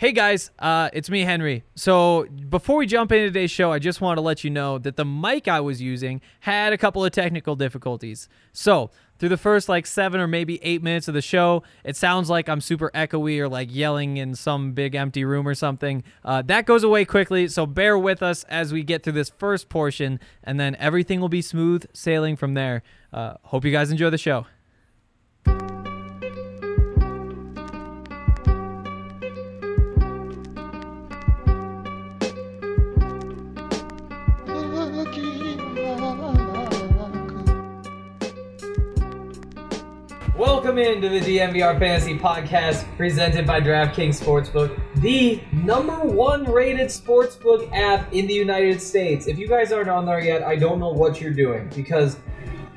Hey guys, uh, it's me, Henry. So before we jump into today's show, I just want to let you know that the mic I was using had a couple of technical difficulties. So through the first like seven or maybe eight minutes of the show, it sounds like I'm super echoey or like yelling in some big empty room or something. Uh, that goes away quickly, so bear with us as we get through this first portion, and then everything will be smooth sailing from there. Uh, hope you guys enjoy the show. Welcome into the DNVR Fantasy Podcast presented by DraftKings Sportsbook, the number one rated sportsbook app in the United States. If you guys aren't on there yet, I don't know what you're doing because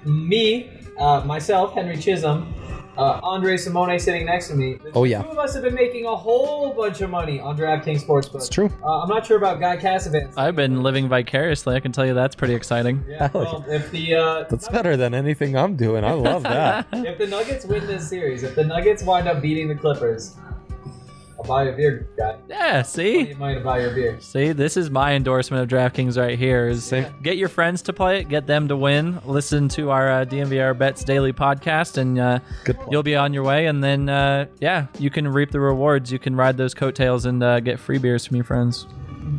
me, uh, myself, Henry Chisholm, uh, Andre Simone sitting next to me. The Oh, yeah. two of us have been making a whole bunch of money on DraftKings Sportsbook. It's true. Uh, I'm not sure about Guy Cassavant. I've been living vicariously. I can tell you that's pretty exciting. Yeah, well, if the uh, That's better than anything I'm doing. I love that. if the Nuggets win this series, if the Nuggets wind up beating the Clippers, I'll buy you a beer, guy. Yeah, You see? might buy your beer. See, this is my endorsement of DraftKings right here. Is Same. get your friends to play it, get them to win. Listen to our uh, DNVR Bets Daily podcast, and uh, you'll be on your way. And then, uh, yeah, you can reap the rewards. You can ride those coattails and uh, get free beers from your friends.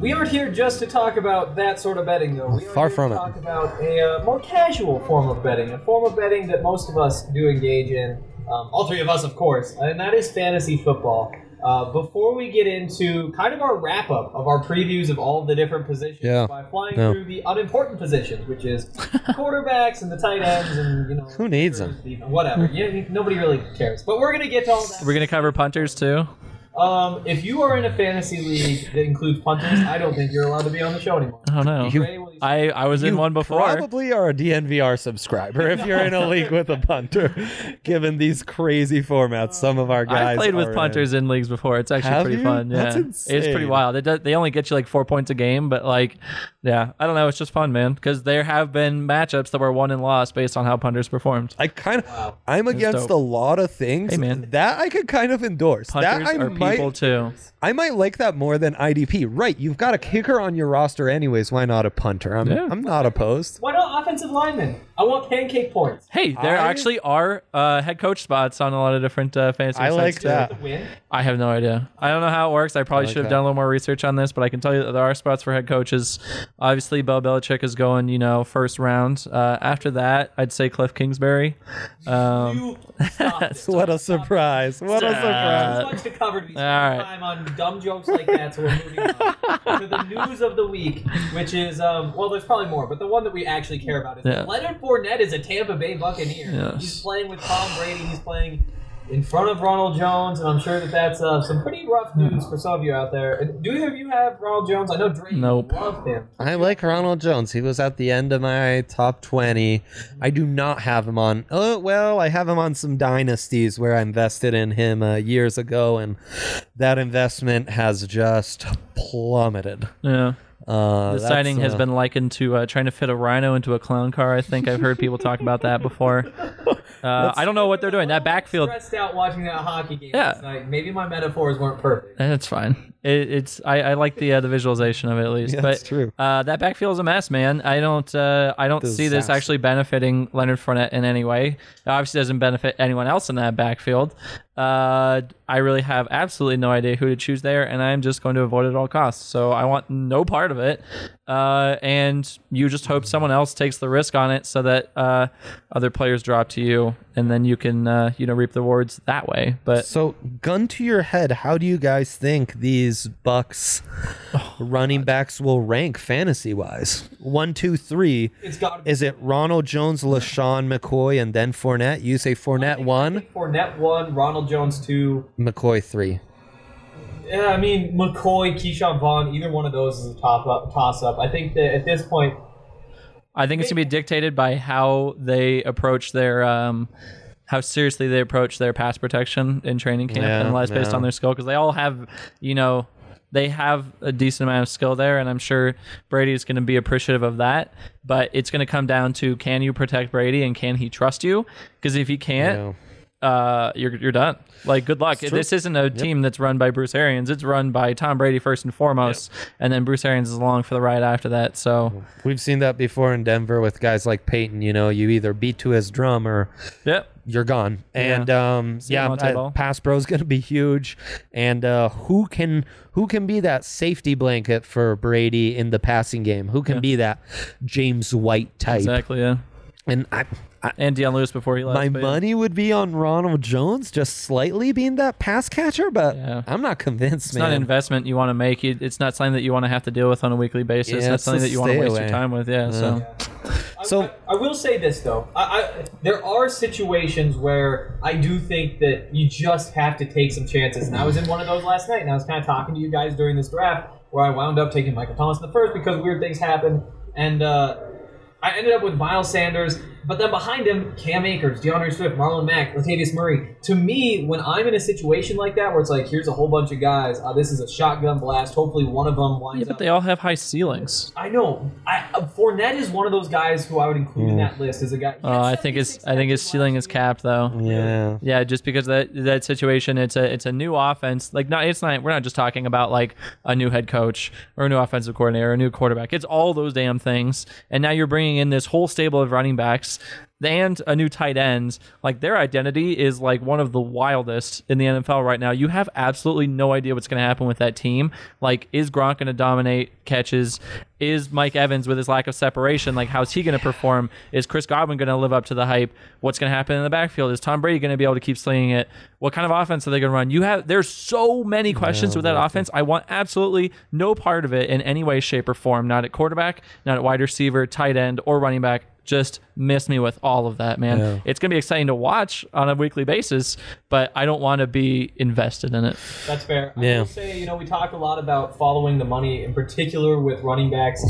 We aren't here just to talk about that sort of betting, though. We are Far here from to it. talk about a uh, more casual form of betting, a form of betting that most of us do engage in. Um, all three of us, of course, and that is fantasy football. Uh, before we get into kind of our wrap up of our previews of all the different positions, Yeah. by flying No. through the unimportant positions, which is quarterbacks and the tight ends, and you know Who needs them? Whatever, yeah, nobody really cares. But we're gonna get to all that. We're gonna cover punters too. Um, if you are in a fantasy league that includes punters, I don't think you're allowed to be on the show anymore. I don't know. You- Ray, what do you say? I I was in one before. Probably are a DNVR subscriber if you're in a league with a punter. Given these crazy formats, some of our guys I've played with are in. punters in leagues before. It's actually Have pretty you? fun. Yeah, it's pretty wild. They, do, they only get you like four points a game, but like, yeah, I don't know. It's just fun, man. Because there have been matchups that were won and lost based on how punters performed. I kind of, I'm against dope. a lot of things. Hey, man. that I could kind of endorse. Punters that I are might, people too. I might like that more than IDP. Right, you've got a kicker on your roster anyways. Why not a punter? I'm, Yeah. I'm not opposed. Why not offensive linemen? I want pancake points. Hey, there I- actually are uh, head coach spots on a lot of different uh, fantasy. I sites, like too. that. Win. I have no idea. I don't know how it works. I probably like should have that. done a little more research on this, but I can tell you that there are spots for head coaches. Obviously, Bill Belichick is going, you know, first round. Uh, after that, I'd say Cliff Kingsbury. Um, You stop this. What a surprise! What a surprise! Too much to cover. We spend all right. time on dumb jokes like that, so we're moving on to the news of the week, which is um, well, there's probably more, but the one that we actually care about is Yeah. Leonard Fournette is a Tampa Bay Buccaneer. Yes. He's playing with Tom Brady. He's playing in front of Ronald Jones, and I'm sure that that's uh, some pretty rough news for some of you out there. Do either of you have Ronald Jones? I know Drake Nope. loved him. I like Ronald Jones. He was at the end of my top 20. I do not have him on. Oh, well, I have him on some dynasties where I invested in him uh, years ago, and that investment has just plummeted. yeah. Uh, The that's, sighting has uh, been likened to uh, trying to fit a rhino into a clown car. I think I've heard people talk about that before. Uh, I don't know what they're doing. That backfield, Stressed out watching that hockey game Yeah. last night. Maybe my metaphors weren't perfect. that's fine. It, it's I, I like the uh, the visualization of it at least. Yeah, but that's true. Uh, that backfield is a mess, man. I don't uh, I don't see this actually benefiting Leonard Fournette in any way. It obviously doesn't benefit anyone else in that backfield. Uh, I really have absolutely no idea who to choose there, and I'm just going to avoid it at all costs. So I want no part of it. Uh, and you just hope someone else takes the risk on it, so that uh, other players drop to you, and then you can uh, you know reap the rewards that way. But So, gun to your head, how do you guys think these Bucks running backs will rank fantasy wise? One, two, three. It's got. Is it Ronald Jones, LeSean McCoy, and then Fournette? You say Fournette one, Fournette one, Ronald Jones two. McCoy three. Yeah, I mean McCoy, Ke'Shawn Vaughn, either one of those is a top up, toss up. I think that at this point, I think it's gonna be dictated by how they approach their um, how seriously they approach their pass protection in training camp, Yeah, and less based yeah. on their skill because they all have you know they have a decent amount of skill there, and I'm sure Brady is going to be appreciative of that. But it's going to come down to can you protect Brady and can he trust you? Because if he can't, uh, you're you're done. Like, good luck. This isn't a team that's run by Bruce Arians. It's run by Tom Brady first and foremost, and then Bruce Arians is along for the ride after that. So, We've seen that before in Denver with guys like Peyton. You know, you either beat to his drum or yep. you're gone. And um, See yeah, I- pass pro is going to be huge. And uh, who can who can be that safety blanket for Brady in the passing game? Who can be that James White type? Exactly. Yeah. And I, I, And Dion Lewis before he left. my but yeah. money would be on Ronald Jones just slightly being that pass catcher, but Yeah. I'm not convinced, It's man. not an investment you want to make. It's not something that you want to have to deal with on a weekly basis. Yeah, That's it's something that you want to waste away. your time with. Yeah. So So- I, I will say this though, I, I, there are situations where I do think that you just have to take some chances, and I was in one of those last night, and I was kind of talking to you guys during this draft where I wound up taking Michael Thomas in the first because weird things happen, and uh, I ended up with Miles Sanders, but then behind him, Cam Akers, D'Andre Swift, Marlon Mack, Latavius Murray. To me, when I'm in a situation like that where it's like, here's a whole bunch of guys, uh, this is a shotgun blast. Hopefully, one of them winds yeah, up. but they all have high ceilings. I know. I, uh, Fournette is one of those guys who I would include in that list as a guy. Uh, I think his I think his ceiling is capped though. yeah. Yeah, just because that that situation, it's a it's a new offense. Like not, it's not. We're not just talking about like a new head coach or a new offensive coordinator, or a new quarterback. It's all those damn things. And now you're bringing in this whole stable of running backs and a new tight end. Like their identity is like one of the wildest in the NFL right now. You have absolutely no idea what's going to happen with that team. Like, is Gronk going to dominate catches? Is Mike Evans with his lack of separation? Like, how's he going to perform? Is Chris Godwin going to live up to the hype? What's going to happen in the backfield? Is Tom Brady going to be able to keep slinging it? What kind of offense are they going to run? You have there's so many questions with that offense. I want absolutely no part of it in any way, shape, or form. Not at quarterback, not at wide receiver, tight end, or running back. Just miss me with all of that, man. Yeah. It's gonna be exciting to watch on a weekly basis, but I don't want to be invested in it. That's fair. I Yeah. will say, you know, we talk a lot about following the money, in particular with running backs.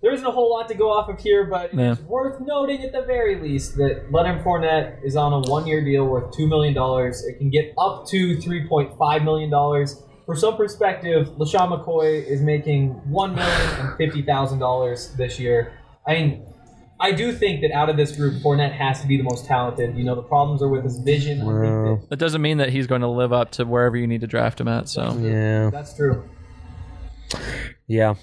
There isn't a whole lot to go off of here, but Yeah. it's worth noting at the very least that Leonard Fournette is on a one-year deal worth two million dollars. It can get up to three point five million dollars. For some perspective, LeSean McCoy is making one million and fifty thousand dollars this year. I mean, I do think that out of this group, Fournette has to be the most talented. You know, the problems are with his vision. I think that That doesn't mean that he's going to live up to wherever you need to draft him at. So Yeah. that's true. Yeah.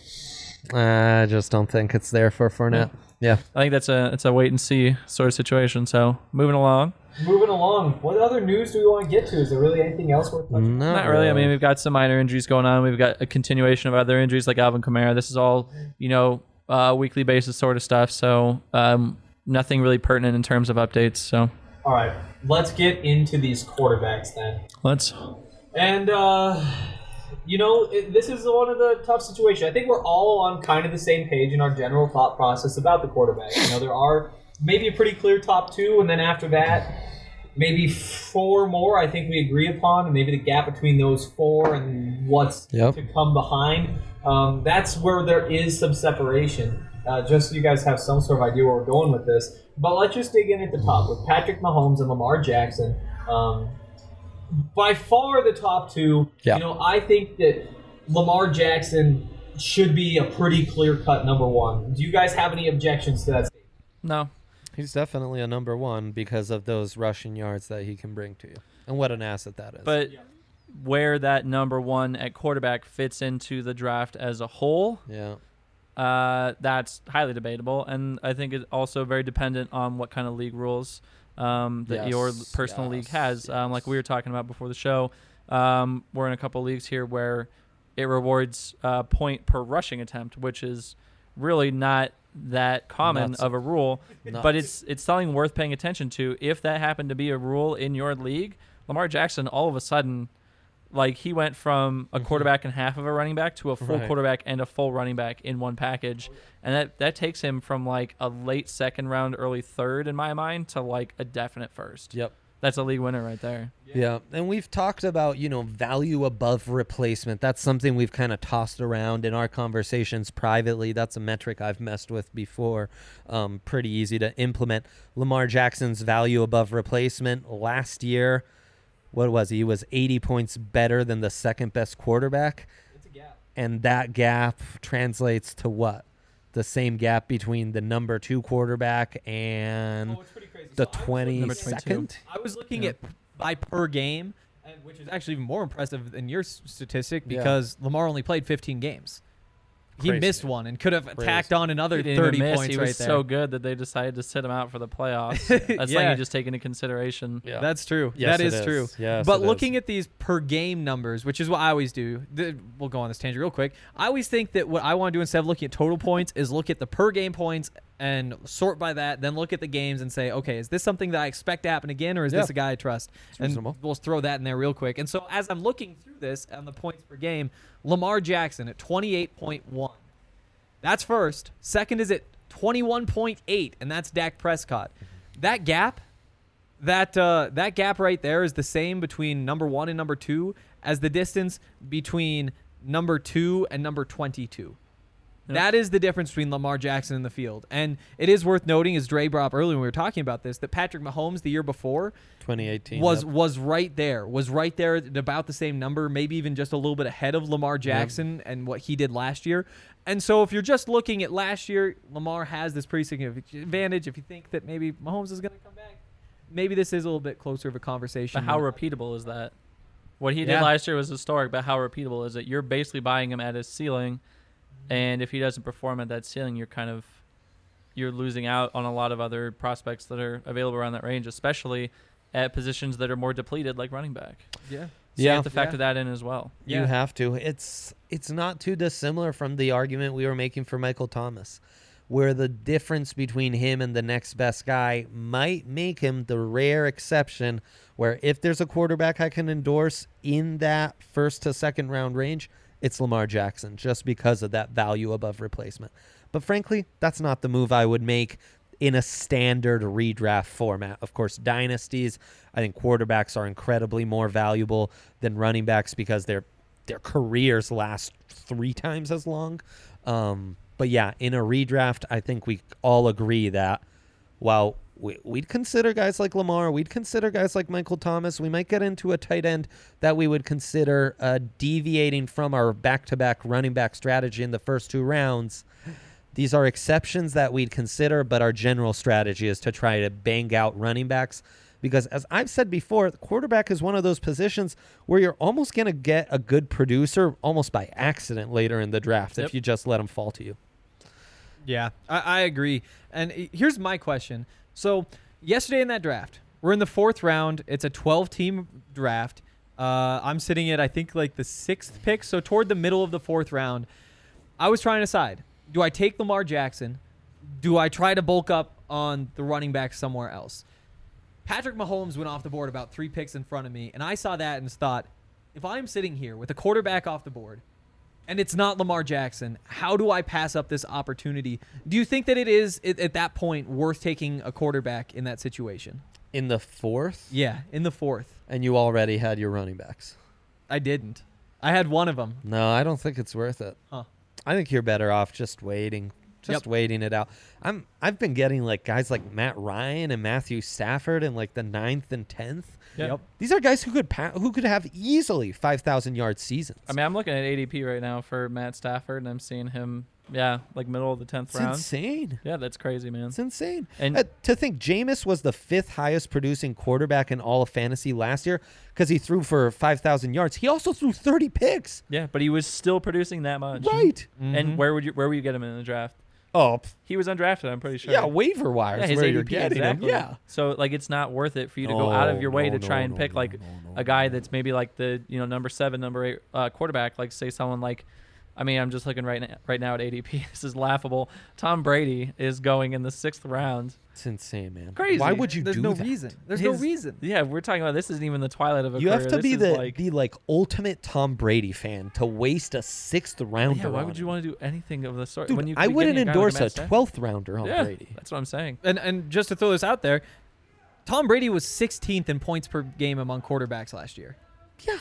I just don't think it's there for Fournette. Yeah. I think that's a it's a wait and see sort of situation. So moving along. Moving along, what other news do we want to get to? Is there really anything else worth touching? Not really. I mean, we've got some minor injuries going on. We've got a continuation of other injuries like Alvin Kamara. This is all, you know, uh, weekly basis sort of stuff. So um, nothing really pertinent in terms of updates. So All right, let's get into these quarterbacks then. let's. And uh, you know, it, this is one of the tough situations. I think we're all on kind of the same page in our general thought process about the quarterback. You know, there are maybe a pretty clear top two, and then after that, maybe four more. I think we agree upon, and maybe the gap between those four and what's Yep. to come behind. Um, that's where there is some separation. Uh, just so you guys have some sort of idea where we're going with this. But let's just dig in at the top with Patrick Mahomes and Lamar Jackson. Um, by far the top two. Yeah. You know, I think that Lamar Jackson should be a pretty clear cut number one. Do you guys have any objections to that? No. He's definitely a number one because of those rushing yards that he can bring to you. And what an asset that is. But where that number one at quarterback fits into the draft as a whole, yeah. uh, that's highly debatable. And I think it's also very dependent on what kind of league rules um, that your Yes, personal league yes, has. Um, like we were talking about before the show, um, we're in a couple leagues here where it rewards uh, point per rushing attempt, which is really not that common Nuts. of a rule, Nuts. but it's it's something worth paying attention to. If that happened to be a rule in your league, Lamar Jackson all of a sudden, like he went from a quarterback and half of a running back to a full Mm-hmm. Right. quarterback and a full running back in one package, and that that takes him from like a late second round, early third in my mind to like a definite first. Yep. That's a league winner right there. Yeah. And we've talked about, you know, value above replacement. That's something we've kind of tossed around in our conversations privately. That's a metric I've messed with before. Um, pretty easy to implement. Lamar Jackson's value above replacement last year, what was he? He was 80 points better than the second best quarterback. And that gap translates to what? The same gap between the number two quarterback and oh, the Number 22nd? I was looking at by per game, and which is actually even more impressive than your s- statistic Yeah. because Lamar only played 15 games. He Crazy. missed one and could have Crazy. tacked on another He didn't 30 miss. points He right was there. so good that they decided to sit him out for the playoffs. That's Yeah. something you just take into consideration. Yeah. That's true. Yes, that it is, is. true. Yes, but it looking is. at these per game numbers, which is what I always do, th- we'll go on this tangent real quick. I always think that what I want to do instead of looking at total points is look at the per game points and sort by that, then look at the games and say, okay, is this something that I expect to happen again, or is Yeah. this a guy I trust? and reasonable. we'll throw that in there real quick. And so as I'm looking through this on the points per game, Lamar Jackson at 28.1. That's first. Second is at 21.8, and that's Dak Prescott. That gap, that uh, that gap right there is the same between number one and number two as the distance between number two and number 22. That is the difference between Lamar Jackson and the field. And it is worth noting, as Dre brought up earlier when we were talking about this, that Patrick Mahomes the year before 2018 was yep. was right there, was right there at about the same number, maybe even just a little bit ahead of Lamar Jackson and what he did last year. And so, if you're just looking at last year, Lamar has this pretty significant advantage. If you think that maybe Mahomes is going to come back, maybe this is a little bit closer of a conversation. But how repeatable is that? What he did last year was historic, but how repeatable is it? You're basically buying him at his ceiling, and if he doesn't perform at that ceiling, you're kind of you're losing out on a lot of other prospects that are available around that range, especially at positions that are more depleted, like running back. yeah, So you Yeah. have to factor Yeah. that in as well. You have to. It's it's not too dissimilar from the argument we were making for Michael Thomas, where the difference between him and the next best guy might make him the rare exception where if there's a quarterback I can endorse in that first to second round range, it's Lamar Jackson just because of that value above replacement. But frankly, that's not the move I would make in a standard redraft format. Of course, dynasties, I think quarterbacks are incredibly more valuable than running backs because their their careers last three times as long. Um, but yeah, in a redraft, I think we all agree that while we, we'd consider guys like Lamar, we'd consider guys like Michael Thomas, we might get into a tight end that we would consider uh, deviating from our back-to-back running back strategy in the first two rounds. These are exceptions that we'd consider, but our general strategy is to try to bang out running backs because, as I've said before, the quarterback is one of those positions where you're almost going to get a good producer almost by accident later in the draft Yep. if you just let him fall to you. Yeah, I, I agree. And here's my question. So yesterday in that draft, we're in the fourth round. It's a 12 team draft. Uh, I'm sitting at I think like the sixth pick, so toward the middle of the fourth round. I was trying to decide: do I take Lamar Jackson? Do I try to bulk up on the running back somewhere else? Patrick Mahomes went off the board about three picks in front of me, and I saw that and thought, if I'm sitting here with a quarterback off the board, and it's not Lamar Jackson, how do I pass up this opportunity? Do you think that it is at, at that point worth taking a quarterback in that situation? In the fourth, Yeah, in the fourth. and you already had your running backs. I didn't. I had one of them. No, I don't think it's worth it. Huh. I think you're better off just waiting, just Yep. waiting it out. I'm I've been getting like guys like Matt Ryan and Matthew Stafford in like the ninth and tenth. Yep. These are guys who could pa- who could have easily five thousand yard seasons. I mean, I'm looking at ADP right now for Matt Stafford, and I'm seeing him, yeah, like middle of the tenth it's round. insane. Yeah, that's crazy, man. It's insane. And- Uh, to think Jameis was the fifth highest producing quarterback in all of fantasy last year because he threw for 5,000 yards. He also threw 30 picks. Yeah, but he was still producing that much. Right. Mm-hmm. And where would you where would you get him in the draft? Oh, He was undrafted. I'm pretty sure. yeah, waiver wire Yeah, his where ADP, you're getting exactly. him. Yeah. So like, it's not worth it for you to go out of your way no, to try no, and pick no, like no, no, a guy that's maybe like the you know number seven, number eight uh, quarterback. Like say someone like, I mean, I'm just looking right now, right now at ADP. This is laughable. Tom Brady is going in the sixth round. It's insane, man. Crazy. Why would you There's do no that? reason. There's no His- reason. Yeah, we're talking about this isn't even the twilight of a You have to This be is the like, the like ultimate Tom Brady fan to waste a sixth rounder. yeah. Why on would you him. want to do anything of the sort? Dude, when you could I be wouldn't getting a guy like endorse Matt a Stafford? twelfth rounder on Yeah, Brady. that's what I'm saying. And and just to throw this out there, Tom Brady was 16th in points per game among quarterbacks last year. Yeah,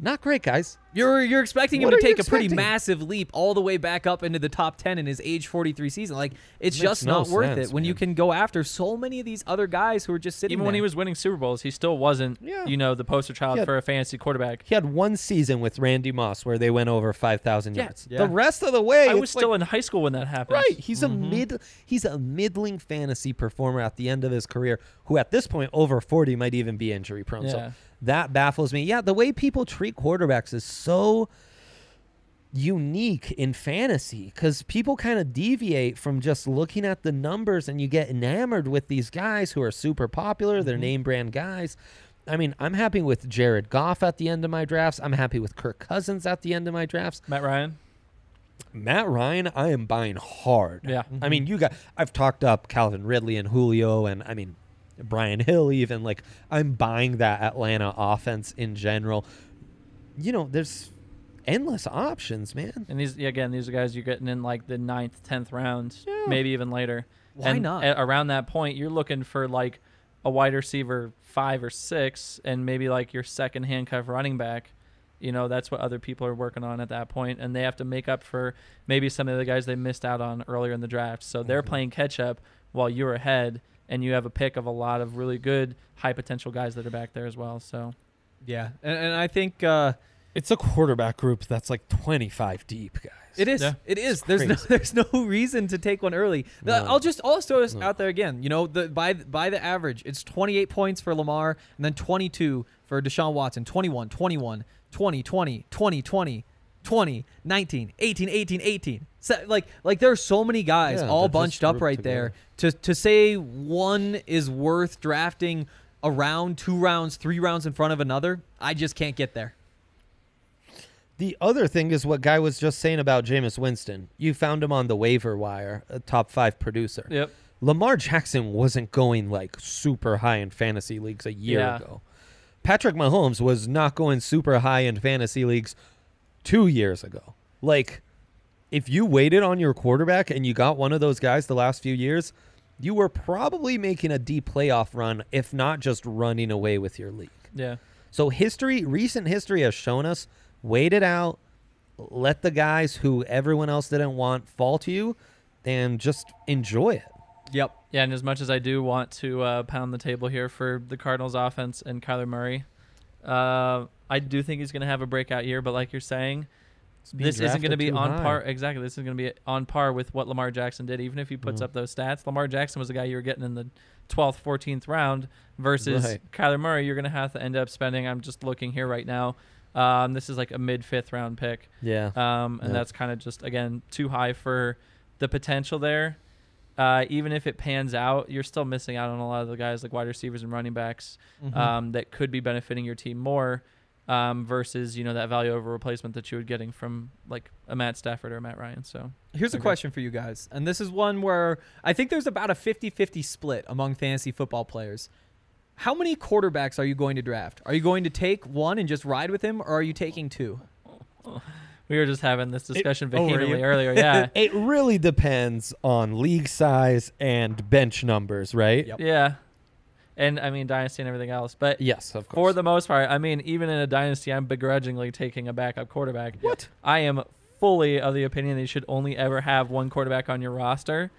not great, guys. You're you're expecting him to take a pretty massive leap all the way back up into the top 10 in his age 43 season. Like it's Makes just no not worth sense, it when you can go after so many of these other guys who are just sitting Even when he was winning Super Bowls, he still wasn't, Yeah. you know, the poster child had- for a fantasy quarterback. He had one season with Randy Moss where they went over five thousand Yeah, yards. yeah. The rest of the way, I it's was still like- in high school when that happened. Right, he's Mm-hmm. a mid, he's a middling fantasy performer at the end of his career, who at this point over forty might even be injury prone. Yeah. So that baffles me. Yeah, the way people treat quarterbacks is so unique in fantasy because people kind of deviate from just looking at the numbers, and you get enamored with these guys who are super popular. They're mm-hmm. name brand guys. I mean, I'm happy with Jared Goff at the end of my drafts. I'm happy with Kirk Cousins at the end of my drafts. Matt Ryan. Matt Ryan, I am buying hard. Yeah. I mean, mm-hmm. you got I've talked up Calvin Ridley and Julio and I mean Brian Hill even like I'm buying that Atlanta offense in general. You know, there's endless options, man. And these again, these are guys you're getting in like the ninth, tenth round, Yeah. maybe even later. Why and not? a- around that point, you're looking for like a wide receiver five or six, and maybe like your second handcuff running back. You know, that's what other people are working on at that point, and they have to make up for maybe some of the guys they missed out on earlier in the draft. So they're mm-hmm. playing catch up while you're ahead, and you have a pick of a lot of really good, high potential guys that are back there as well. So yeah. And, and I think uh, It's a quarterback group that's like 25 deep, guys. It is. Yeah. It is. There's no, there's no reason to take one early. No. I'll just I'll throw this No. out there again. You know, the by by the average, it's 28 points for Lamar and then 22 for Deshaun Watson, 21, 21, 20, 20, 20, 20, 20, 19, 18, 18, 18. So, like like there are so many guys Yeah, all bunched up right together. there to to say one is worth drafting a round, two rounds, three rounds in front of another. I just can't get there. The other thing is what Guy was just saying about Jameis Winston. You found him on the waiver wire, a top five producer. Yep. Lamar Jackson wasn't going like super high in fantasy leagues a year Yeah. ago. Patrick Mahomes was not going super high in fantasy leagues two years ago. Like, if you waited on your quarterback and you got one of those guys the last few years, you were probably making a deep playoff run, if not just running away with your league. yeah. So history, recent history has shown us wait it out, let the guys who everyone else didn't want fall to you, and just enjoy it. Yep. Yeah, and as much as I do want to uh, pound the table here for the Cardinals offense and Kyler Murray, uh, I do think he's going to have a breakout year. But like you're saying, this isn't going to be on high. par. Exactly, this is going to be on par with what Lamar Jackson did. Even if he puts Mhm. up those stats, Lamar Jackson was the guy you were getting in the 12th, 14th round versus Right. Kyler Murray. You're going to have to end up spending. I'm just looking here right now. Um, this is like a mid fifth round pick. Yeah. Um, and Yeah. that's kind of just again too high for the potential there. Uh, even if it pans out, you're still missing out on a lot of the guys like wide receivers and running backs Mhm. um, that could be benefiting your team more um, versus you know that value over replacement that you would getting from like a Matt Stafford or a Matt Ryan. So Here's a question for you guys. And this is one where I think there's about a 50 50 split among fantasy football players. How many quarterbacks are you going to draft? Are you going to take one and just ride with him, or are you taking two? we were just having this discussion oh, were vehemently you? earlier. Yeah, It really depends on league size and bench numbers, right? Yep. yeah, and I mean dynasty and everything else, but Yes, of course. for the most part, I mean, even in a dynasty, I'm begrudgingly taking a backup quarterback. What? I am fully of the opinion that you should only ever have one quarterback on your roster.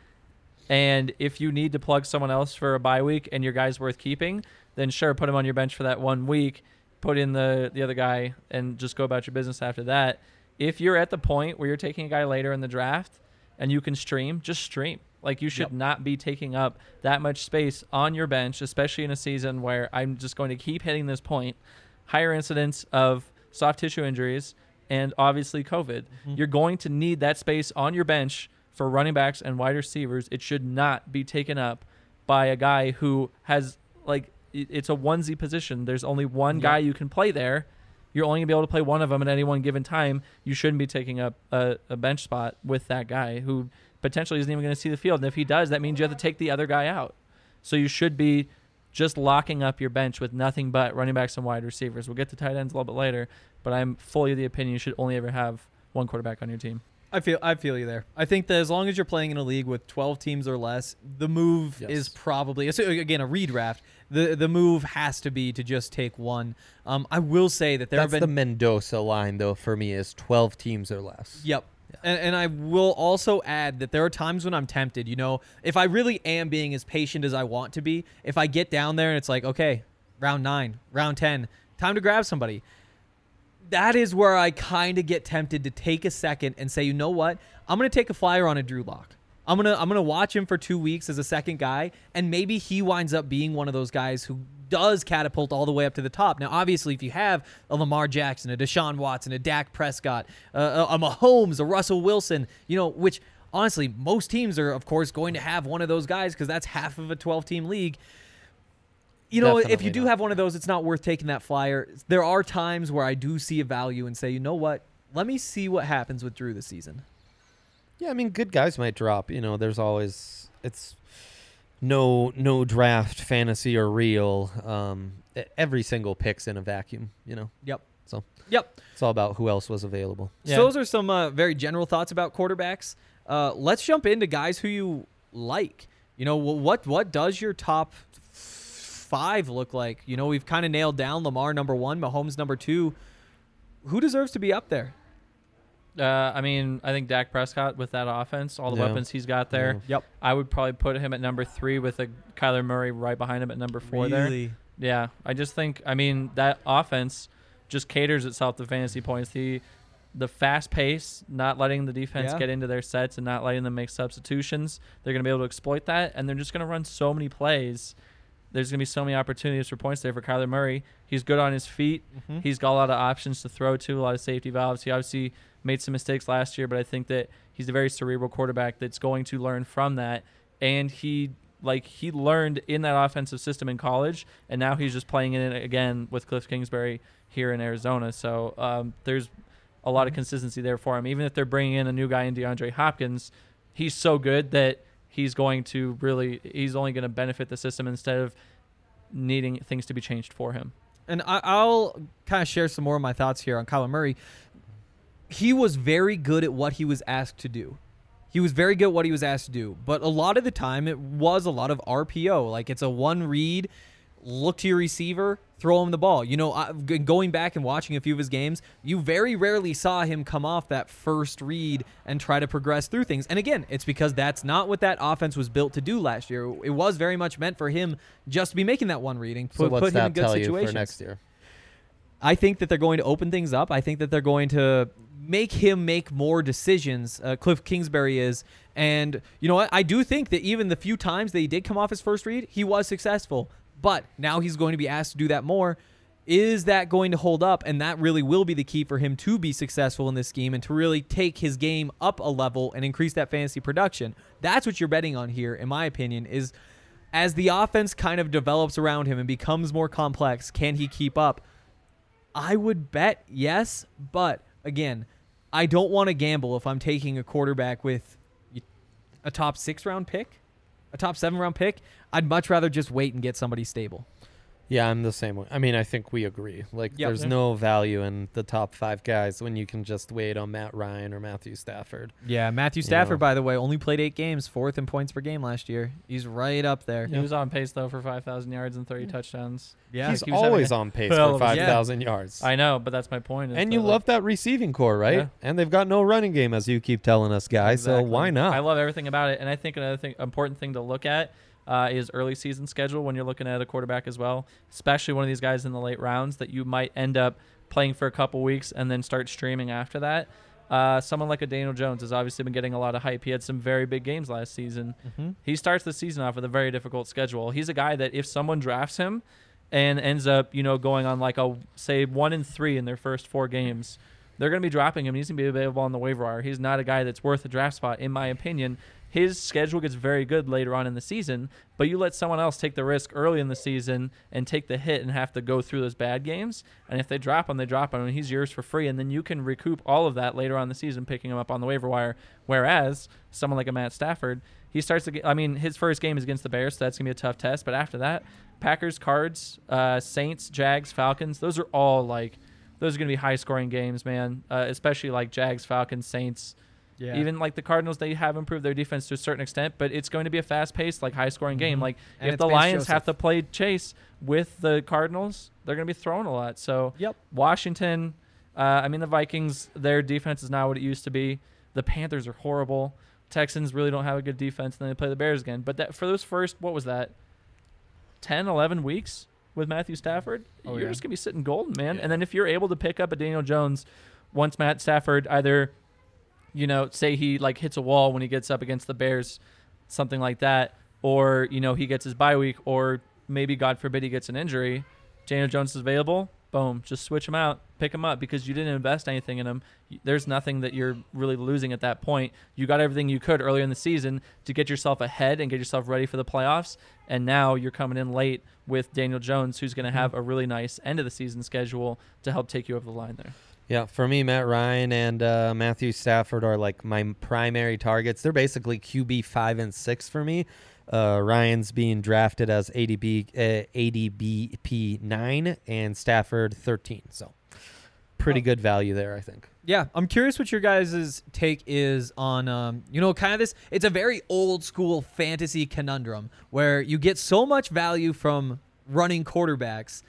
And if you need to plug someone else for a bye week and your guy's worth keeping, then sure, put him on your bench for that one week, put in the, the other guy, and just go about your business after that. If you're at the point where you're taking a guy later in the draft and you can stream, just stream. Like you should Yep. not be taking up that much space on your bench, especially in a season where I'm just going to keep hitting this point. Higher incidence of soft tissue injuries and obviously COVID. Mm-hmm. You're going to need that space on your bench for running backs and wide receivers, it should not be taken up by a guy who has like it's a onesie position. There's only one guy you can play there. You're only gonna be able to play one of them at any one given time. You shouldn't be taking up a, a bench spot with that guy who potentially isn't even going to see the field. And if he does, that means you have to take the other guy out. So you should be just locking up your bench with nothing but running backs and wide receivers. We'll get to tight ends a little bit later, but I'm fully of the opinion you should only ever have one quarterback on your team. I feel I feel you there. I think that as long as you're playing in a league with 12 teams or less, the move Yes. is probably again a redraft. The the move has to be to just take one. Um, I will say that there That's have the Mendoza line, though, for me, is 12 teams or less. Yep. And, and I will also add that there are times when I'm tempted. You know, if I really am being as patient as I want to be, if I get down there and it's like, okay, round nine, round 10, time to grab somebody. That is where I kind of get tempted to take a second and say, you know what? I'm going to take a flyer on a Drew Lock. I'm gonna I'm gonna watch him for two weeks as a second guy, and maybe he winds up being one of those guys who does catapult all the way up to the top. Now, obviously, if you have a Lamar Jackson, a Deshaun Watson, a Dak Prescott, uh, a, Mahomes, a Russell Wilson, you know, which honestly most teams are of course going to have one of those guys because that's half of a 12 team league. You know, if you do not. have one of those, it's not worth taking that flyer. There are times where I do see a value and say, you know what? Let me see what happens with Drew this season. Yeah, I mean, good guys might drop. You know, there's always it's no no draft, fantasy or real. Um, every single pick's in a vacuum. You know, Yep. so Yep. it's all about who else was available. Yeah. So those are some uh, very general thoughts about quarterbacks. Uh, let's jump into guys who you like. You know, what what does your top five look like? You know, we've kind of nailed down Lamar number one, Mahomes number two. Who deserves to be up there? Uh, I mean, I think Dak Prescott with that offense, all the Yeah. weapons he's got there. Yep. I would probably put him at number three with a Kyler Murray right behind him at number four there. Yeah, I just think I mean that offense just caters itself to fantasy points. The the fast pace, not letting the defense Yeah. get into their sets and not letting them make substitutions. They're going to be able to exploit that, and they're just going to run so many plays. There's going to be so many opportunities for points there for Kyler Murray. He's good on his feet. He's got a lot of options to throw to, a lot of safety valves. He obviously made some mistakes last year, but I think that he's a very cerebral quarterback that's going to learn from that. And he like he learned in that offensive system in college, and now he's just playing in it again with Cliff Kingsbury here in Arizona. So um, there's a lot of consistency there for him. Even if they're bringing in a new guy in DeAndre Hopkins, he's so good that he's going to really he's only going to benefit the system instead of needing things to be changed for him. And I, I'll kind of share some more of my thoughts here on Kyler Murray. He was very good at what he was asked to do. He was very good at what he was asked to do. But a lot of the time, it was a lot of RPO. Like it's a one read, look to your receiver, throw him the ball. You know, I, going back and watching a few of his games, you very rarely saw him come off that first read and try to progress through things. And again, it's because that's not what that offense was built to do last year. It was very much meant for him just to be making that one reading, and So put, what's put him in good tell you situations. for next year? I think that they're going to open things up. I think that they're going to make him make more decisions. Uh, Cliff Kingsbury is, and you know what? I do think that even the few times that he did come off his first read, he was successful. But now he's going to be asked to do that more. Is that going to hold up? And that really will be the key for him to be successful in this scheme and to really take his game up a level and increase that fantasy production. That's what you're betting on here, in my opinion, is as the offense kind of develops around him and becomes more complex, can he keep up? I would bet yes, but again, I don't want to gamble if I'm taking a quarterback with a top six round pick, a top seven round pick. I'd much rather just wait and get somebody stable. Yeah, I'm the same way. I mean, I think we agree. Like, Yep. there's no value in the top five guys when you can just wait on Matt Ryan or Matthew Stafford. Yeah, Matthew Stafford, know. by the way, only played eight games, fourth in points per game last year. He's right up there. He was on pace though for 5,000 yards and 30 touchdowns. Yeah, He's he was always on pace for of a- 5,000 yards. I know, but that's my point. and you like, love that receiving corps, right? Yeah. And they've got no running game, as you keep telling us, guys. So why not? I love everything about it, and I think another thing, important thing to look at uh, is early season schedule when you're looking at a quarterback as well, especially one of these guys in the late rounds that you might end up playing for a couple weeks and then start streaming after that. Uh, someone like a Daniel Jones has obviously been getting a lot of hype. He had some very big games last season. He starts the season off with a very difficult schedule. He's a guy that if someone drafts him and ends up, you know, going on like a say one and three in their first four games, they're going to be dropping him. He's going to be available on the waiver wire. He's not a guy that's worth a draft spot, in my opinion. His schedule gets very good later on in the season, but you let someone else take the risk early in the season and take the hit and have to go through those bad games. And if they drop him, they drop him, and he's yours for free. And then you can recoup all of that later on the season, picking him up on the waiver wire. Whereas someone like a Matt Stafford, he starts to get, I mean, his first game is against the Bears, so that's going to be a tough test. But after that, Packers, Cards, uh, Saints, Jags, Falcons, those are all like, those are going to be high scoring games, man. Uh, especially like Jags, Falcons, Saints. Yeah. Even like the Cardinals, they have improved their defense to a certain extent, but it's going to be a fast paced, like high scoring game. Like Mm-hmm. And if the Lions have to play chase with the Cardinals, they're going to be throwing a lot. So Yep. Washington, uh, I mean the Vikings, their defense is not what it used to be. The Panthers are horrible. Texans really don't have a good defense, and then they play the Bears again. But that for those first, what was that? 10, 11 weeks with Matthew Stafford, Oh, you're yeah. just gonna be sitting golden, man. And then if you're able to pick up a Daniel Jones, once Matt Stafford either, you know, say he like hits a wall when he gets up against the Bears, something like that, or you know he gets his bye week, or maybe God forbid he gets an injury, Daniel Jones is available. Boom, just switch him out, pick him up because you didn't invest anything in him. There's nothing that you're really losing at that point. You got everything you could earlier in the season to get yourself ahead and get yourself ready for the playoffs. And now you're coming in late with Daniel Jones, who's going to mm-hmm. have a really nice end of the season schedule to help take you over the line there. Yeah, for me, Matt Ryan and uh, Matthew Stafford are like my primary targets. They're basically QB five and six for me. Uh, Ryan's being drafted as ADB uh, ADBP nine and Stafford thirteen. So pretty good value there, I think. Yeah, I'm curious what your guys' take is on, um, you know, kind of this. It's a very old school fantasy conundrum where you get so much value from running quarterbacks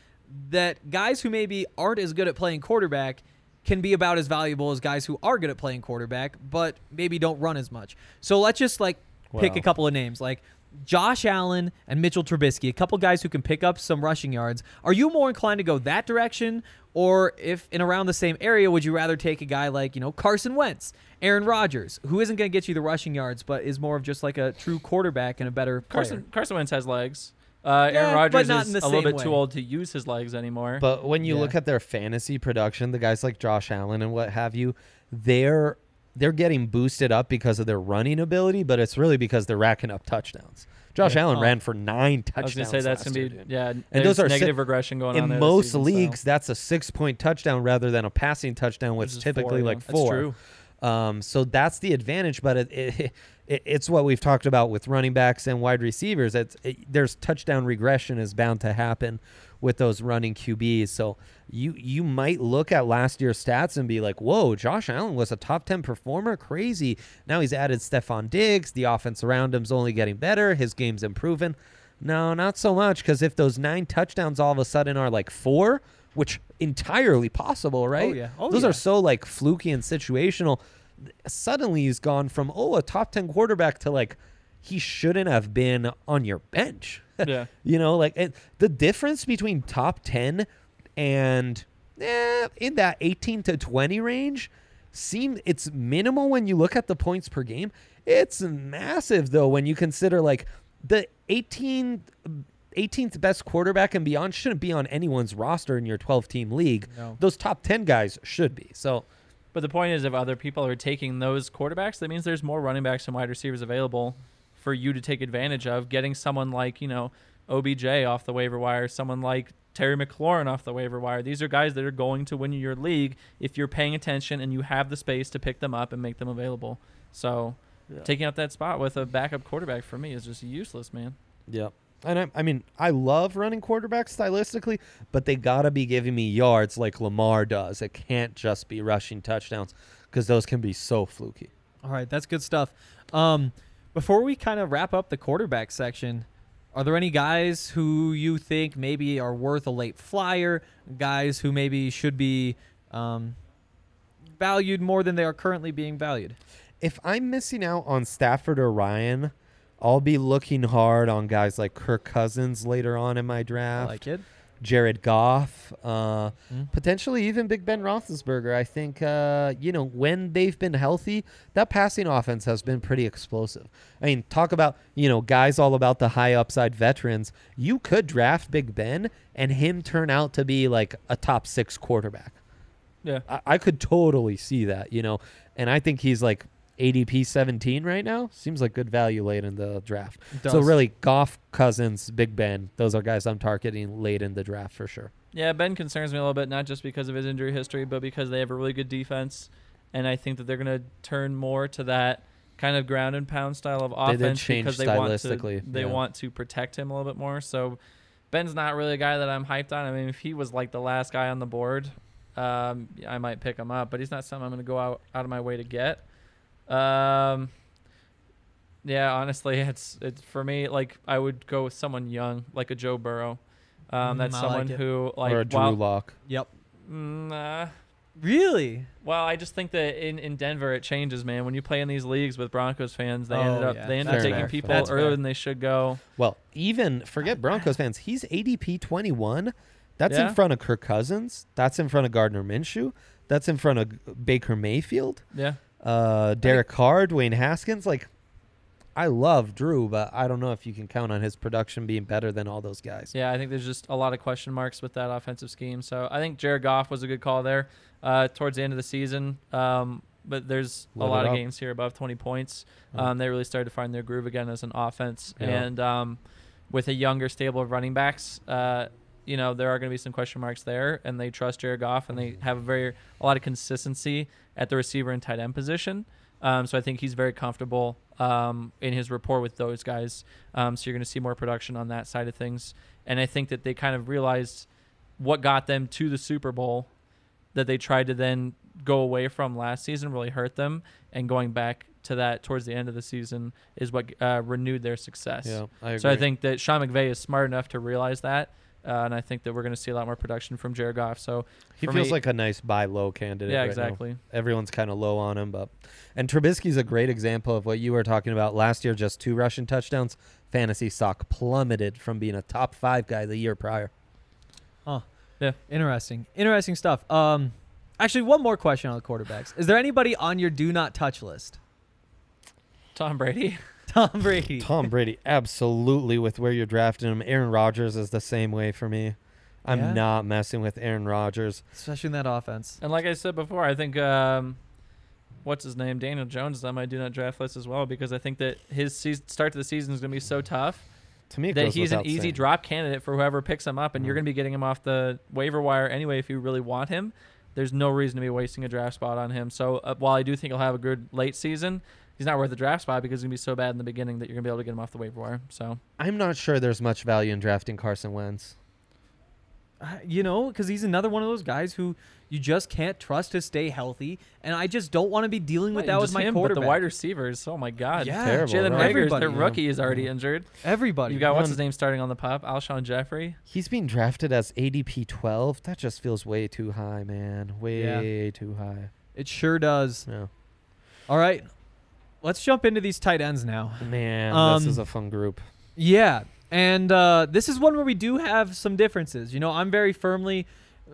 that guys who maybe aren't as good at playing quarterback can be about as valuable as guys who are good at playing quarterback, but maybe don't run as much. So let's just like pick Wow. a couple of names like Josh Allen and Mitchell Trubisky, a couple guys who can pick up some rushing yards. Are you more inclined to go that direction, or if in around the same area, would you rather take a guy like you know Carson Wentz, Aaron Rodgers, who isn't going to get you the rushing yards, but is more of just like a true quarterback and a better player? Carson Carson Wentz has legs. Uh, Yeah, Aaron Rodgers not is in a little same bit too old to use his legs anymore. But when you Yeah. look at their fantasy production, the guys like Josh Allen and what have you, they're they're getting boosted up because of their running ability, but it's really because they're racking up touchdowns. Josh Allen Oh. ran for nine touchdowns. I was touchdowns. gonna say that's gonna be dude. yeah. And those are negative si- regression going on in most season, so- leagues. That's a six-point touchdown rather than a passing touchdown, which Which is is four, typically yeah. like That's four. true. Um, so that's the advantage, but it, it, it, it's what we've talked about with running backs and wide receivers. It's it, there's touchdown regression is bound to happen with those running QBs. So you you might look at last year's stats and be like, "Whoa, Josh Allen was a top ten performer, crazy." Now he's added Stefon Diggs. The offense around him's only getting better. His game's improving. No, not so much. Because if those nine touchdowns all of a sudden are like four, which entirely possible, right? Oh, yeah. Oh, those yeah. are so like fluky and situational. Suddenly he's gone from oh a top ten quarterback to like he shouldn't have been on your bench. Yeah. you know, like and the difference between top ten and eh, in that eighteen to twenty range seem it's minimal when you look at the points per game. It's massive though when you consider like the 18 18th best quarterback and beyond shouldn't be on anyone's roster in your 12 team league. No. Those top 10 guys should be. So But the point is, if other people are taking those quarterbacks, that means there's more running backs and wide receivers available for you to take advantage of. Getting someone like, you know, OBJ off the waiver wire, someone like Terry McLaurin off the waiver wire. These are guys that are going to win you your league if you're paying attention and you have the space to pick them up and make them available. So taking up that spot with a backup quarterback for me is just useless, man. Yep. And I, I mean, I love running quarterbacks stylistically, but they got to be giving me yards like Lamar does. It can't just be rushing touchdowns because those can be so fluky. All right, that's good stuff. Um, before we kind of wrap up the quarterback section, are there any guys who you think maybe are worth a late flyer? Guys who maybe should be um, valued more than they are currently being valued? If I'm missing out on Stafford or Ryan, I'll be looking hard on guys like Kirk Cousins later on in my I draft. like it. Jared Goff, uh, Mm. potentially even Big Ben Roethlisberger. I think uh, you know when they've been healthy, that passing offense has been pretty explosive. I mean, talk about you know guys all about the high upside veterans. You could draft Big Ben and him turn out to be like a top six quarterback. Yeah. I, I could totally see that, you know. And I think he's like ADP 17 right now. Seems like good value late in the draft. So really, Goff, Cousins, Big Ben, those are guys I'm targeting late in the draft for sure. Yeah, Ben concerns me a little bit, not just because of his injury history, but because they have a really good defense, and I think that they're going to turn more to that kind of ground and pound style of offense change because they want to they yeah. want to protect him a little bit more. So Ben's not really a guy that I'm hyped on. I mean, if he was like the last guy on the board, um, I might pick him up, but he's not something I'm going to go out out of my way to get. Um, yeah, honestly, it's it's for me like I would go with someone young, like a Joe Burrow. Um, Mm, that's I someone like it. who like or a Drew while- Lock. Yep. Mm, Nah. Really? Well, I just think that in, in Denver it changes, man. When you play in these leagues with Broncos fans, they ended Oh, up yeah. they end Fair up taking enough. people That's earlier fair. than they should go. Well, even forget Broncos fans. He's ADP 21. That's Yeah. in front of Kirk Cousins. That's in front of Gardner Minshew. That's in front of Baker Mayfield. Yeah. Uh, Derek Carr, Dwayne Haskins. Like, I love Drew, but I don't know if you can count on his production being better than all those guys. Yeah, I think there's just a lot of question marks with that offensive scheme. So I think Jared Goff was a good call there uh, towards the end of the season. Um, but there's Lit a lot of games here above 20 points. Oh. Um, they really started to find their groove again as an offense. Yeah. And um, with a younger stable of running backs, uh, you know, there are going to be some question marks there. And they trust Jared Goff and they have a very a lot of consistency at the receiver and tight end position. Um, so I think he's very comfortable um, in his rapport with those guys. Um, so you're going to see more production on that side of things. And I think that they kind of realized what got them to the Super Bowl that they tried to then go away from last season really hurt them. And going back to that towards the end of the season is what uh, renewed their success. Yeah, I So I think that Sean McVay is smart enough to realize that. Uh, and I think that we're going to see a lot more production from Jared Goff. So He feels me- like a nice buy low candidate. yeah, right now. exactly. Everyone's kind of low on him, but and Trubisky's a great example of what you were talking about last year. Just two rushing touchdowns. Fantasy stock plummeted from being a top five guy the year prior. Huh. Yeah. Interesting. Interesting stuff. Um, actually, one more question on the quarterbacks. Is there anybody on your do not touch list? Tom Brady. Tom Brady. Tom Brady, absolutely, with where you're drafting him. Aaron Rodgers is the same way for me. I'm Yeah? not messing with Aaron Rodgers. Especially in that offense. And like I said before, I think um, what's his name, Daniel Jones, is on my do not draft list as well because I think that his season, start to the season is going to be so tough To me, that he's an easy saying. drop candidate for whoever picks him up, and you're Mhm. going to be getting him off the waiver wire anyway if you really want him. There's no reason to be wasting a draft spot on him. So uh, while I do think he'll have a good late season, he's not worth the draft spot because he's going to be so bad in the beginning that you're going to be able to get him off the waiver wire. So I'm not sure there's much value in drafting Carson Wentz. Uh, you know, because he's another one of those guys who you just can't trust to stay healthy, and I just don't want to be dealing with Not that even with my him, but quarterback. the wide receivers. Oh my God, Yeah, Terrible, Jalen right? Reagor's their Everybody, rookie yeah. is already injured. Everybody. You've got what's his name starting on the pop, Alshon Jeffery. He's being drafted as ADP 12. That just feels way too high, man. Way too high. It sure does. Yeah. All right, let's jump into these tight ends now. Man, Um, this is a fun group. Yeah, and uh, this is one where we do have some differences. You know, I'm very firmly.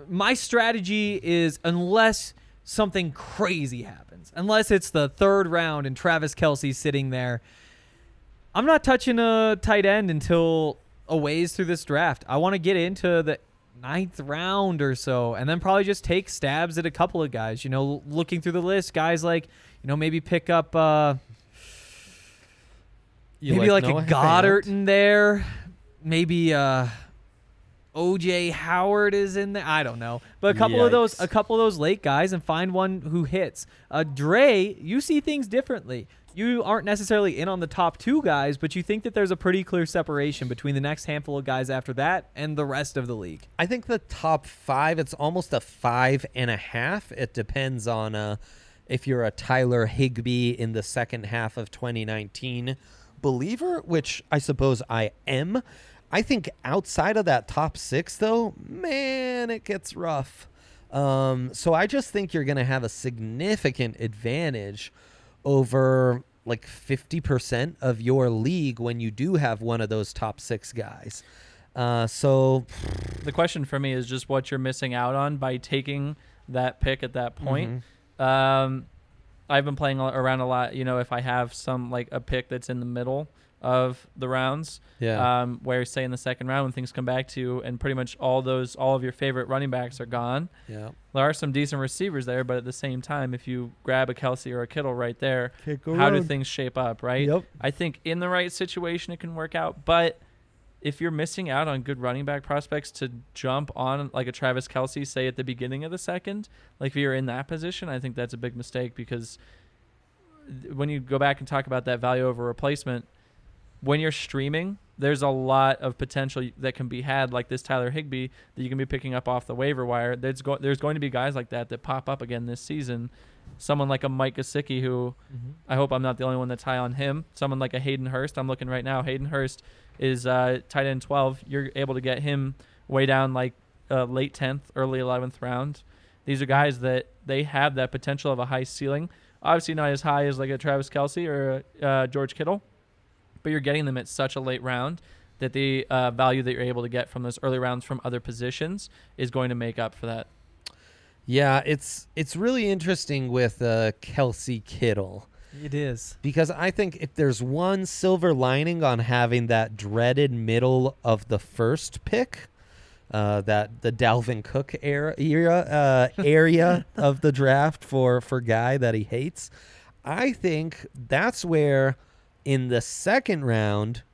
My strategy is unless something crazy happens, unless it's the third round and Travis Kelce sitting there, I'm not touching a tight end until a ways through this draft. I want to get into the ninth round or so, and then probably just take stabs at a couple of guys. You know, looking through the list, guys like you know maybe pick up. Uh, You maybe like, Noah a Goedert in there. Maybe uh OJ Howard is in there. I don't know. But a couple of those a couple of those late guys and find one who hits. Uh Dre, you see things differently. You aren't necessarily in on the top two guys, but you think that there's a pretty clear separation between the next handful of guys after that and the rest of the league. I think the top five, it's almost a five and a half. It depends on uh, if you're a Tyler Higbee in the second half of 2019 believer, which I suppose I am. I think outside of that top six, though, man, it gets rough. Um, so I just think you're going to have a significant advantage over like 50% of your league when you do have one of those top six guys. Uh, so The question for me is just what you're missing out on by taking that pick at that point. Um, I've been playing around a lot. You know, if I have some like a pick that's in the middle of the rounds. Yeah. Um, where say in the second round when things come back to you and pretty much all those all of your favorite running backs are gone. Yeah. There are some decent receivers there, but at the same time, if you grab a Kelce or a Kittle right there, Can't how do things shape up, right? Yep. I think in the right situation it can work out, but if you're missing out on good running back prospects to jump on like a Travis Kelce, say at the beginning of the second, like if you're in that position, I think that's a big mistake because when you go back and talk about that value over replacement, when you're streaming, there's a lot of potential that can be had, like this Tyler Higbee that you can be picking up off the waiver wire. There's go- there's going to be guys like that that pop up again this season. Someone like a Mike Gesicki, who I hope I'm not the only one that's high on him. Someone like a Hayden Hurst. I'm looking right now. Hayden Hurst is uh, tight end 12. You're able to get him way down like uh, late 10th, early 11th round. These are guys that they have that potential of a high ceiling. Obviously, not as high as like a Travis Kelce or a, uh, George Kittle, but you're getting them at such a late round that the uh, value that you're able to get from those early rounds from other positions is going to make up for that. Yeah, it's it's really interesting with uh, Kelce Kittle It is. because I think if there's one silver lining on having that dreaded middle of the first pick, uh, that the Dalvin Cook era, era uh, area of the draft for for guy that he hates, I think that's where in the second round,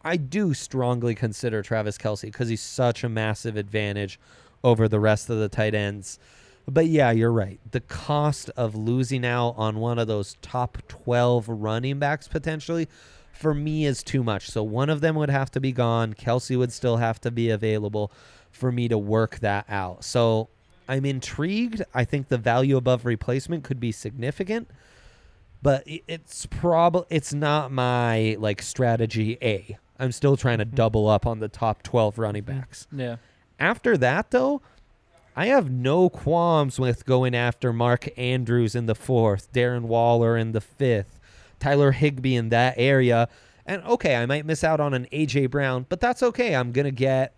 I do strongly consider Travis Kelce because he's such a massive advantage over the rest of the tight ends. But yeah, you're right. The cost of losing out on one of those top 12 running backs potentially for me is too much. So one of them would have to be gone. Kelce would still have to be available for me to work that out. So I'm intrigued. I think the value above replacement could be significant, but it's probably it's not my like strategy A. I'm still trying to mm-hmm. double up on the top 12 running mm-hmm. backs. Yeah. After that, though, I have no qualms with going after Mark Andrews in the fourth, Darren Waller in the fifth, Tyler Higbee in that area. And okay, I might miss out on an AJ Brown, but that's okay. I'm gonna get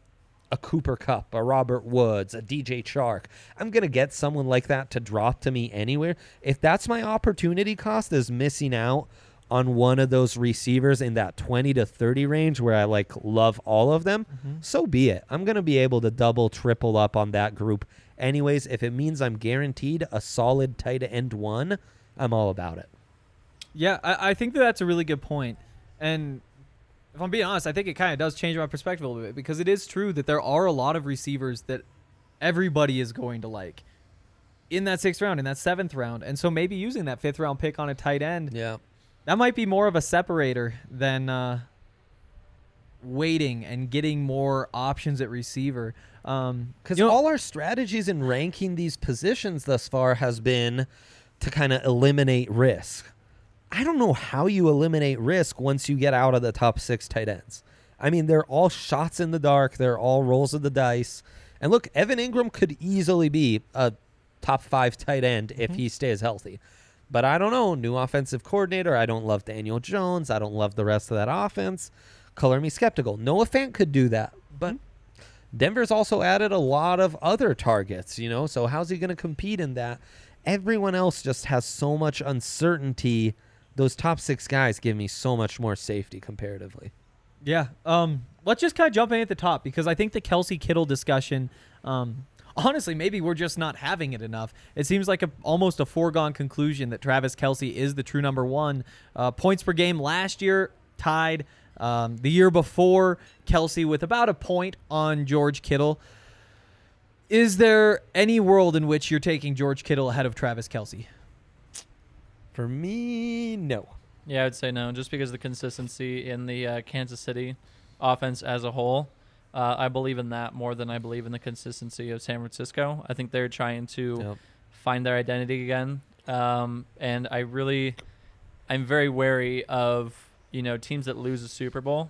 a Cooper Kupp, a Robert Woods, a DJ Chark. I'm gonna get someone like that to drop to me anywhere. If that's my opportunity cost is missing out on one of those receivers in that 20 to 30 range where I like love all of them, mm-hmm. so be it. I'm going to be able to double, triple up on that group. Anyways, if it means I'm guaranteed a solid tight end one, I'm all about it. Yeah, I, I think that that's a really good point. And if I'm being honest, I think it kind of does change my perspective a little bit because it is true that there are a lot of receivers that everybody is going to like in that sixth round, in that seventh round. And so maybe using that fifth round pick on a tight end, Yeah. that might be more of a separator than uh, waiting and getting more options at receiver. Um, Because you know- all our strategies in ranking these positions thus far has been to kind of eliminate risk. I don't know how you eliminate risk once you get out of the top six tight ends. I mean, they're all shots in the dark. They're all rolls of the dice. And look, Evan Engram could easily be a top five tight end if mm-hmm. he stays healthy. But I don't know. New offensive coordinator. I don't love Daniel Jones. I don't love the rest of that offense. Color me skeptical. Noah Fant could do that. But mm-hmm. Denver's also added a lot of other targets, you know, so how's he going to compete in that? Everyone else just has so much uncertainty. Those top six guys give me so much more safety comparatively. Yeah. Um, let's just kind of jump in at the top because I think the Kelce Kittle discussion, um, honestly, maybe we're just not having it enough. It seems like a, almost a foregone conclusion that Travis Kelce is the true number one. Uh, points per game last year tied. Um, the year before, Kelce with about a point on George Kittle. Is there any world in which you're taking George Kittle ahead of Travis Kelce? For me, no. Yeah, I would say no, just because of the consistency in the uh, Kansas City offense as a whole. Uh, I believe in that more than I believe in the consistency of San Francisco. I think they're trying to Yep. find their identity again, um, and I really, I'm very wary of you know teams that lose a Super Bowl.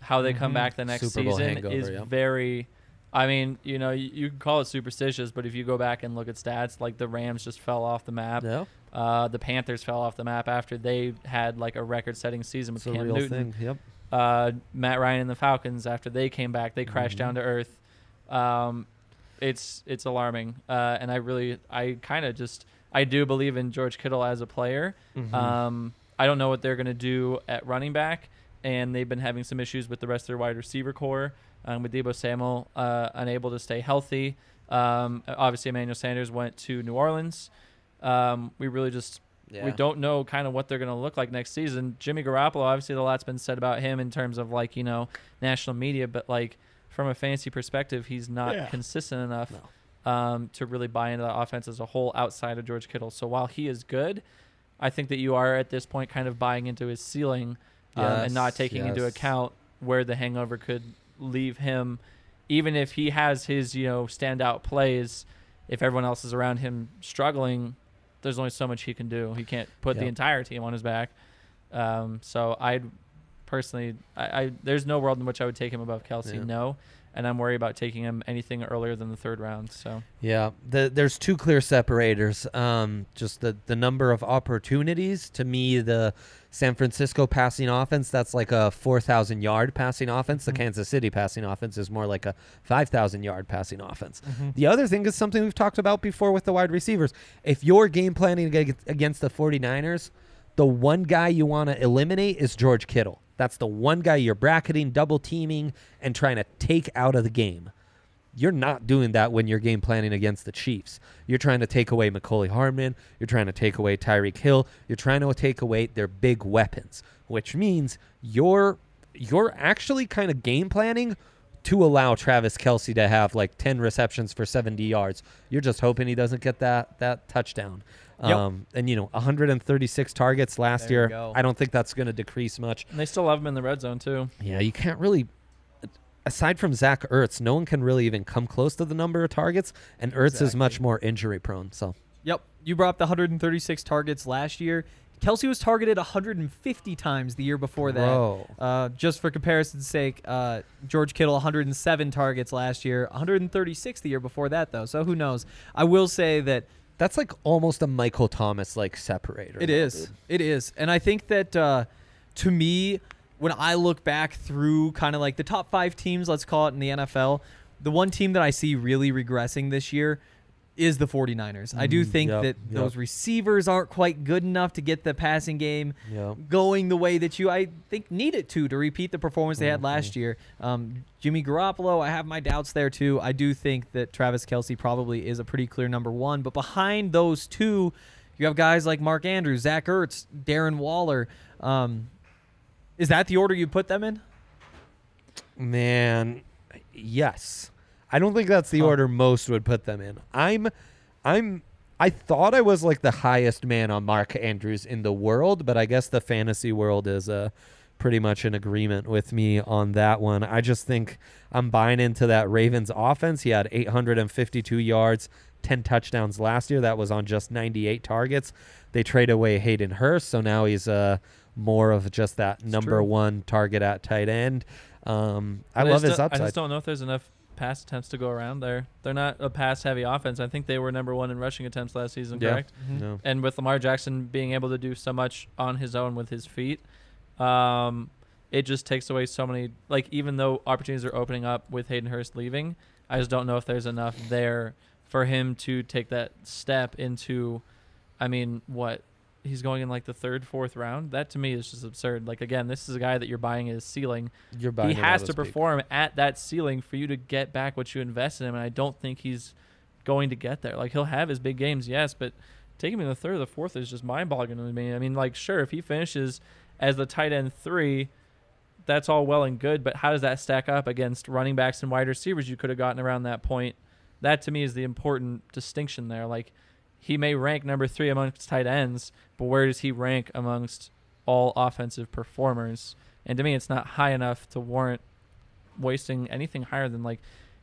How they come Mhm. back the next season hangover, is yep. very. I mean, you know, you, you can call it superstitious, but if you go back and look at stats, like the Rams just fell off the map. No, Uh, the Panthers fell off the map after they had like a record-setting season with it's a Cam real Newton. thing. Yep. Uh, Matt Ryan and the Falcons after they came back, they Mm-hmm. crashed down to earth. Um, it's it's alarming, uh, and I really I kind of just I do believe in George Kittle as a player. Mm-hmm. Um, I don't know what they're going to do at running back, and they've been having some issues with the rest of their wide receiver corps. Um, with Deebo Samuel uh, unable to stay healthy. Um, obviously, Emmanuel Sanders went to New Orleans. Um, we really just we don't know kind of what they're going to look like next season. Jimmy Garoppolo, obviously, a lot's been said about him in terms of like you know national media, but like from a fantasy perspective, he's not consistent enough um, to really buy into the offense as a whole outside of George Kittle. So while he is good, I think that you are at this point kind of buying into his ceiling um, and not Yes, taking into account where the hangover could leave him, even if he has his you know standout plays. If everyone else is around him struggling, there's only so much he can do. He can't put the entire team on his back. Um, so I'd personally, I, I there's no world in which I would take him above Kelce. Yeah. No, and I'm worried about taking him anything earlier than the third round. So Yeah, the, there's two clear separators. Um, just the the number of opportunities. To me, the San Francisco passing offense that's like a four thousand yard passing offense. The Kansas City passing offense is more like a five thousand yard passing offense. The other thing is something we've talked about before with the wide receivers. If you're game planning against the 49ers, the one guy you want to eliminate is George Kittle. That's the one guy you're bracketing, double teaming, and trying to take out of the game. You're not doing that when you're game planning against the Chiefs. You're trying to take away Mecole Hardman. You're trying to take away Tyreek Hill. You're trying to take away their big weapons, which means you're you're actually kind of game planning to allow Travis Kelce to have like 10 receptions for 70 yards. You're just hoping he doesn't get that that touchdown. Yep. Um, and you know, 136 targets last There year. go. I don't think that's going to decrease much. and they still have him in the red zone too. Yeah, you can't really. Aside from Zach Ertz, no one can really even come close to the number of targets, and Ertz is much more injury prone. So Yep. You brought up the 136 targets last year. Kelce was targeted 150 times the year before that. Uh, just for comparison's sake, uh, George Kittle 107 targets last year, 136 the year before that though. So who knows? I will say that that's like almost a Michael Thomas like separator. It is. dude. It is. And I think that uh, to me, when I look back through kind of like the top five teams, let's call it in the NFL, the one team that I see really regressing this year is the 49ers. I do think yep, that yep. those receivers aren't quite good enough to get the passing game Yep. going the way that you, I think, need it to to repeat the performance they Mm-hmm. had last year. Um, Jimmy Garoppolo, I have my doubts there too. I do think that Travis Kelce probably is a pretty clear number one, but behind those two, you have guys like Mark Andrews, Zach Ertz, Darren Waller. Um, is that the order you put them in? Man, yes. I don't think that's the order most would put them in. I'm I'm I thought I was like the highest man on Mark Andrews in the world, but I guess the fantasy world is uh pretty much in agreement with me on that one. I just think I'm buying into that Ravens offense. He had 852 yards, 10 touchdowns last year. That was on just 98 targets. They trade away Hayden Hurst, so now he's uh more of just that number true. one target at tight end. Um, I love just his upside. I just don't know if there's enough pass attempts to go around there. They're not a pass heavy offense. I think they were number one in rushing attempts last season, Yeah. correct? No. And with Lamar Jackson being able to do so much on his own with his feet, um, it just takes away so many. Like even though opportunities are opening up with Hayden Hurst leaving, I just don't know if there's enough there for him to take that step into. I mean, what he's going in like the third, fourth round. That to me is just absurd. Like again, this is a guy that you're buying his ceiling You're buying he has to perform at that ceiling for you to get back what you invest in him. And I don't think he's going to get there. Like he'll have his big games, yes, but taking him in the third or the fourth is just mind boggling to me. I mean, like sure, if he finishes as the tight end three, that's all well and good, but how does that stack up against running backs and wide receivers you could have gotten around that point? That to me is the important distinction there. Like he may rank number three amongst tight ends, but where does he rank amongst all offensive performers? And to me, it's not high enough to warrant wasting anything higher than like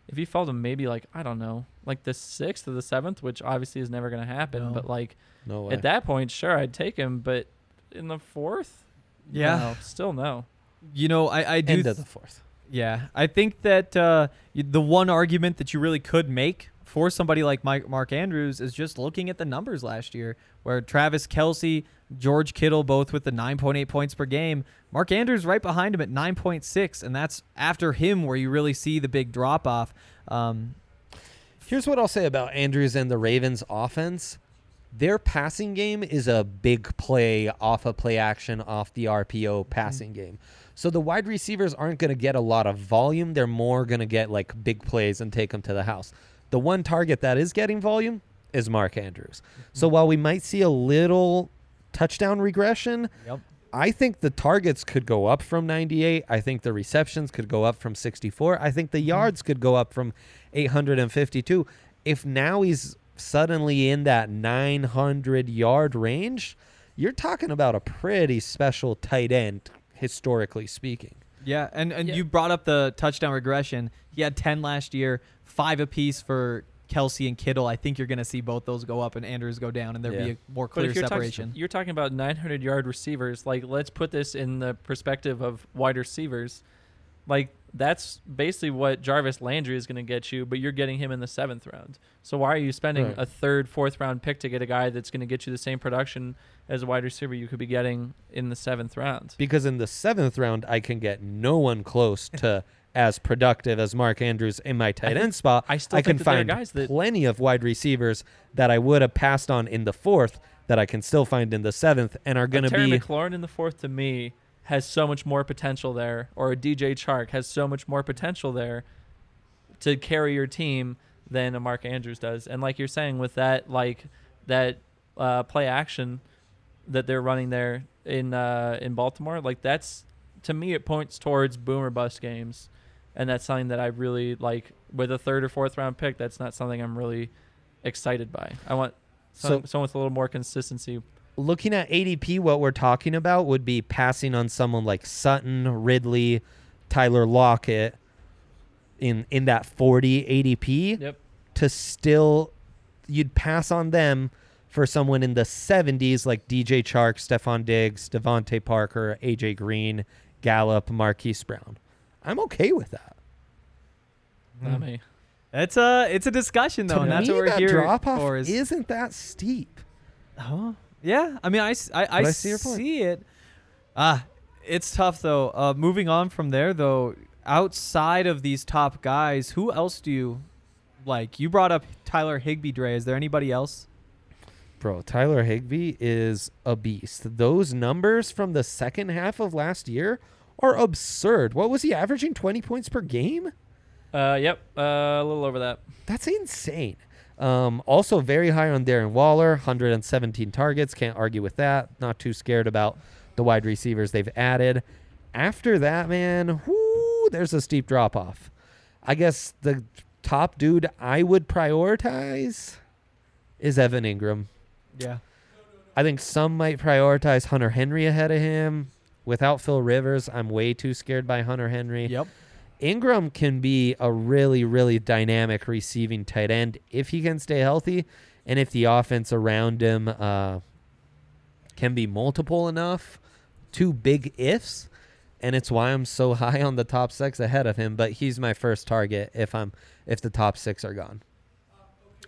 if he fell to maybe like I don't know, like the sixth or the seventh, which obviously is never going to happen. No. But like No at that point, sure, I'd take him. But in the fourth, Yeah. no, still no. You know, I, I do. End th- of the fourth. Yeah, I think that uh, the one argument that you really could make for somebody like Mike, Mark Andrews is just looking at the numbers last year, where Travis Kelce, George Kittle, both with the 9.8 points per game. Mark Andrews right behind him at 9.6, and that's after him where you really see the big drop off. Um, Here's what I'll say about Andrews and the Ravens offense. their passing game is a big play off a play action off the RPO passing game. So the wide receivers aren't going to get a lot of volume. They're more going to get like big plays and take them to the house. The one target that is getting volume is Mark Andrews. So while we might see a little touchdown regression, Yep. I think the targets could go up from 98. I think the receptions could go up from 64. I think the mm-hmm. yards could go up from 852. If now he's suddenly in that 900 yard range, you're talking about a pretty special tight end, historically speaking. Yeah, and, and Yeah. you brought up the touchdown regression. He had 10 last year, five apiece for Kelce and Kittle. I think you're going to see both those go up and Andrews go down, and there Yeah. be a more But clear if you're, separation. Talking, you're talking about 900 yard receivers, like let's put this in the perspective of wide receivers. Like that's basically what Jarvis Landry is going to get you, but you're getting him in the seventh round. So why are you spending Right. a third, fourth round pick to get a guy that's going to get you the same production as a wide receiver you could be getting in the seventh round? Because in the seventh round, I can get no one close to as productive as Mark Andrews in my tight think- end spot. I still can there are find guys that- plenty of wide receivers that I would have passed on in the fourth that I can still find in the seventh and are going to be. McLaurin in the fourth to me has so much more potential there, or a DJ Chark has so much more potential there to carry your team than a Mark Andrews does. And like you're saying, with that like that uh, play action that they're running there in uh, in Baltimore, like that's to me it points towards boomer bust games, and that's something that I really like. With a third or fourth round pick, that's not something I'm really excited by. I want some, So- someone with a little more consistency. looking at ADP, what we're talking about would be passing on someone like Sutton, Ridley, Tyler Lockett in in that 40 ADP Yep. to still you'd pass on them for someone in the 70s like DJ Chark, Stefon Diggs, DeVante Parker, AJ Green, Gallup, Marquise Brown. I'm okay with that. Not me. it's a it's a discussion though, to and that's me, what we're that here drop off for. Is, isn't that steep. Huh? Yeah, I mean, I, s- I, I But I see see it. Ah, it's tough though. Uh, moving on from there though, outside of these top guys, who else do you like? You brought up Tyler Higbee, Dre. Is there anybody else? Bro, Tyler Higbee is a beast. Those numbers from the second half of last year are absurd. What was he averaging? 20 points per game? Uh, yep, uh, a little over that. That's insane. Um, also, very high on Darren Waller, 117 targets. Can't argue with that. Not too scared about the wide receivers they've added. After that, man, whoo, there's a steep drop off. I guess the top dude I would prioritize is Evan Engram. Yeah. I think some might prioritize Hunter Henry ahead of him. Without Phil Rivers, I'm way too scared by Hunter Henry. Yep. Engram can be a really, really dynamic receiving tight end if he can stay healthy and if the offense around him uh, can be multiple enough. Two big ifs, and it's why I'm so high on the top six ahead of him. But he's my first target if I'm if the top six are gone.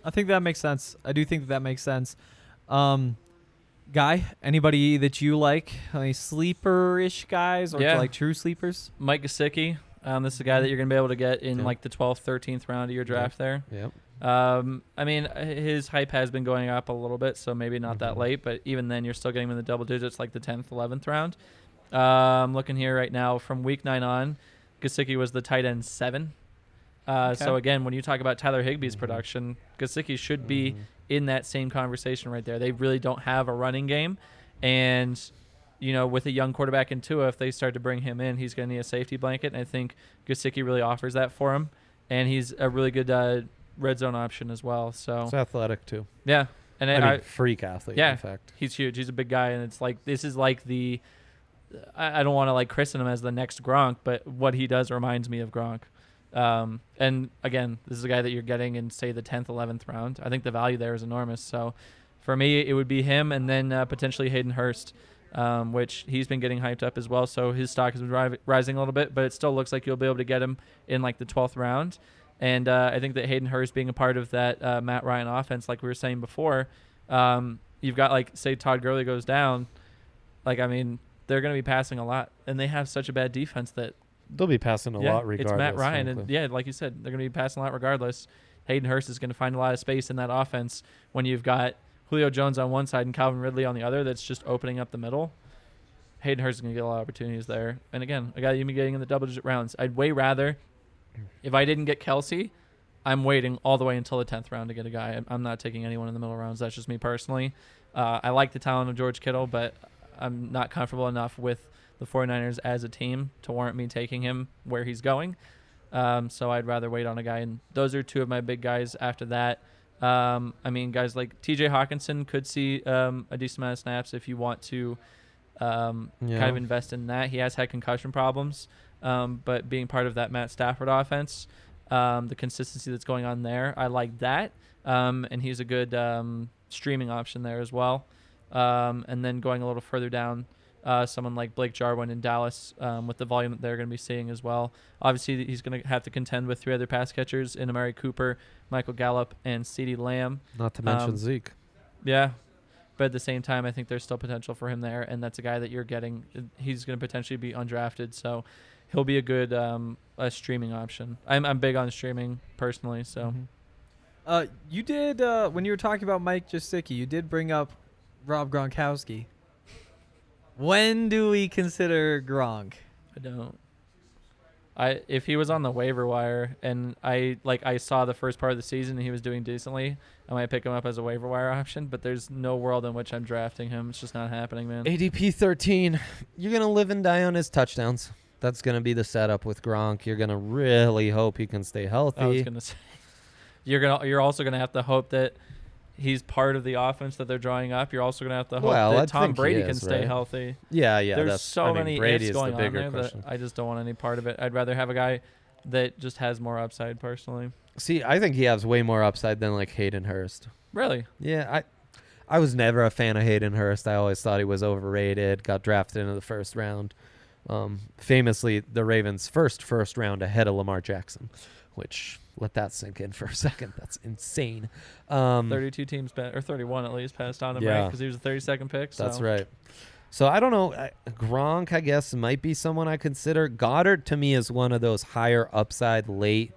I think that makes sense. I do think that, that makes sense. Um, guy, anybody that you like? Any sleeper-ish guys or Yeah. like true sleepers? Mike Gesicki. Um, this is a guy that you're gonna be able to get in Yeah. like the 12th, 13th round of your draft there. Yep. Um, I mean, uh, his hype has been going up a little bit, so maybe not that Mhm. late, but even then, you're still getting him in the double digits, like the 10th, 11th round. Um, looking here right now, from week nine on, Gesicki was the tight end seven. Uh, So Okay. again, when you talk about Tyler Higbee's production, Gesicki should be in that same conversation right there. They really don't have a running game, and you know, with a young quarterback in Tua, if they start to bring him in, he's going to need a safety blanket, and I think Gesicki really offers that for him, and he's a really good uh, red zone option as well. So It's athletic too. yeah, and I, I, mean, freak athlete. yeah. In fact. he's huge. He's a big guy, and it's like this is like the. I, I don't want to like christen him as the next Gronk, but what he does reminds me of Gronk. Um, and again, this is a guy that you're getting in say the 10th, 11th round. I think the value there is enormous. So for me, it would be him, and then uh, potentially Hayden Hurst. Um, which he's been getting hyped up as well, so his stock has been ri- rising a little bit, but it still looks like you'll be able to get him in like the 12th round. And uh, I think that Hayden Hurst being a part of that uh, Matt Ryan offense, like we were saying before, um, you've got like say Todd Gurley goes down, like I mean they're going to be passing a lot, and they have such a bad defense that They'll be passing a yeah, lot regardless. it's Matt Ryan, and yeah, like you said, they're going to be passing a lot regardless. Hayden Hurst is going to find a lot of space in that offense when you've got Julio Jones on one side and Calvin Ridley on the other, that's just opening up the middle. Hayden Hurst is going to get a lot of opportunities there. And again, a guy you be getting in the double digit rounds. I'd way rather, if I didn't get Kelce, I'm waiting all the way until the 10th round to get a guy. I'm- I'm not taking anyone in the middle rounds. That's just me personally. Uh, I like the talent of George Kittle, but I'm not comfortable enough with the 49ers as a team to warrant me taking him where he's going. Um, so I'd rather wait on a guy. And those are two of my big guys after that. Um, I mean, guys like TJ Hockenson could see um, a decent amount of snaps if you want to um, Yeah. kind of invest in that. He has had concussion problems, um, but being part of that Matt Stafford offense, um, the consistency that's going on there, I like that. Um, and he's a good um, streaming option there as well. Um, and then going a little further down, uh, someone like Blake Jarwin in Dallas um, with the volume that they're going to be seeing as well. Obviously, he's going to have to contend with three other pass catchers in Amari Cooper, Michael Gallup, and CeeDee Lamb. Not to mention Um, Zeke. Yeah. But at the same time, I think there's still potential for him there, and that's a guy that you're getting. He's going to potentially be undrafted, so he'll be a good um, a streaming option. I'm I'm big on streaming personally, so Uh, you did uh, when you were talking about Mike Gesicki, you did bring up Rob Gronkowski. When do we consider Gronk? I don't. I if he was on the waiver wire and I like I saw the first part of the season and he was doing decently, I might pick him up as a waiver wire option. But there's no world in which I'm drafting him. It's just not happening, man. ADP 13. You're going to live and die on his touchdowns. That's going to be the setup with Gronk. You're going to really hope he can stay healthy. I was gonna say you're gonna you're also gonna have to hope that he's part of the offense that they're drawing up. You're also gonna have to hope Well, that I Tom Brady can stay right? healthy. yeah, yeah. There's so I mean, many Brady ifs is the going on there question. that I just don't want any part of it. I'd rather have a guy that just has more upside personally. See, I think he has way more upside than like Hayden Hurst. Really? Yeah, I I was never a fan of Hayden Hurst. I always thought he was overrated. Got drafted into the first round. Um, famously, the Ravens' first first round ahead of Lamar Jackson, which let that sink in for a second. That's insane. Um, 32 teams pa- or 31 at least passed on him, Yeah. right? Because he was a 32nd pick. That's so- right. So I don't know. I- Gronk, I guess, might be someone I consider. Goedert to me is one of those higher upside late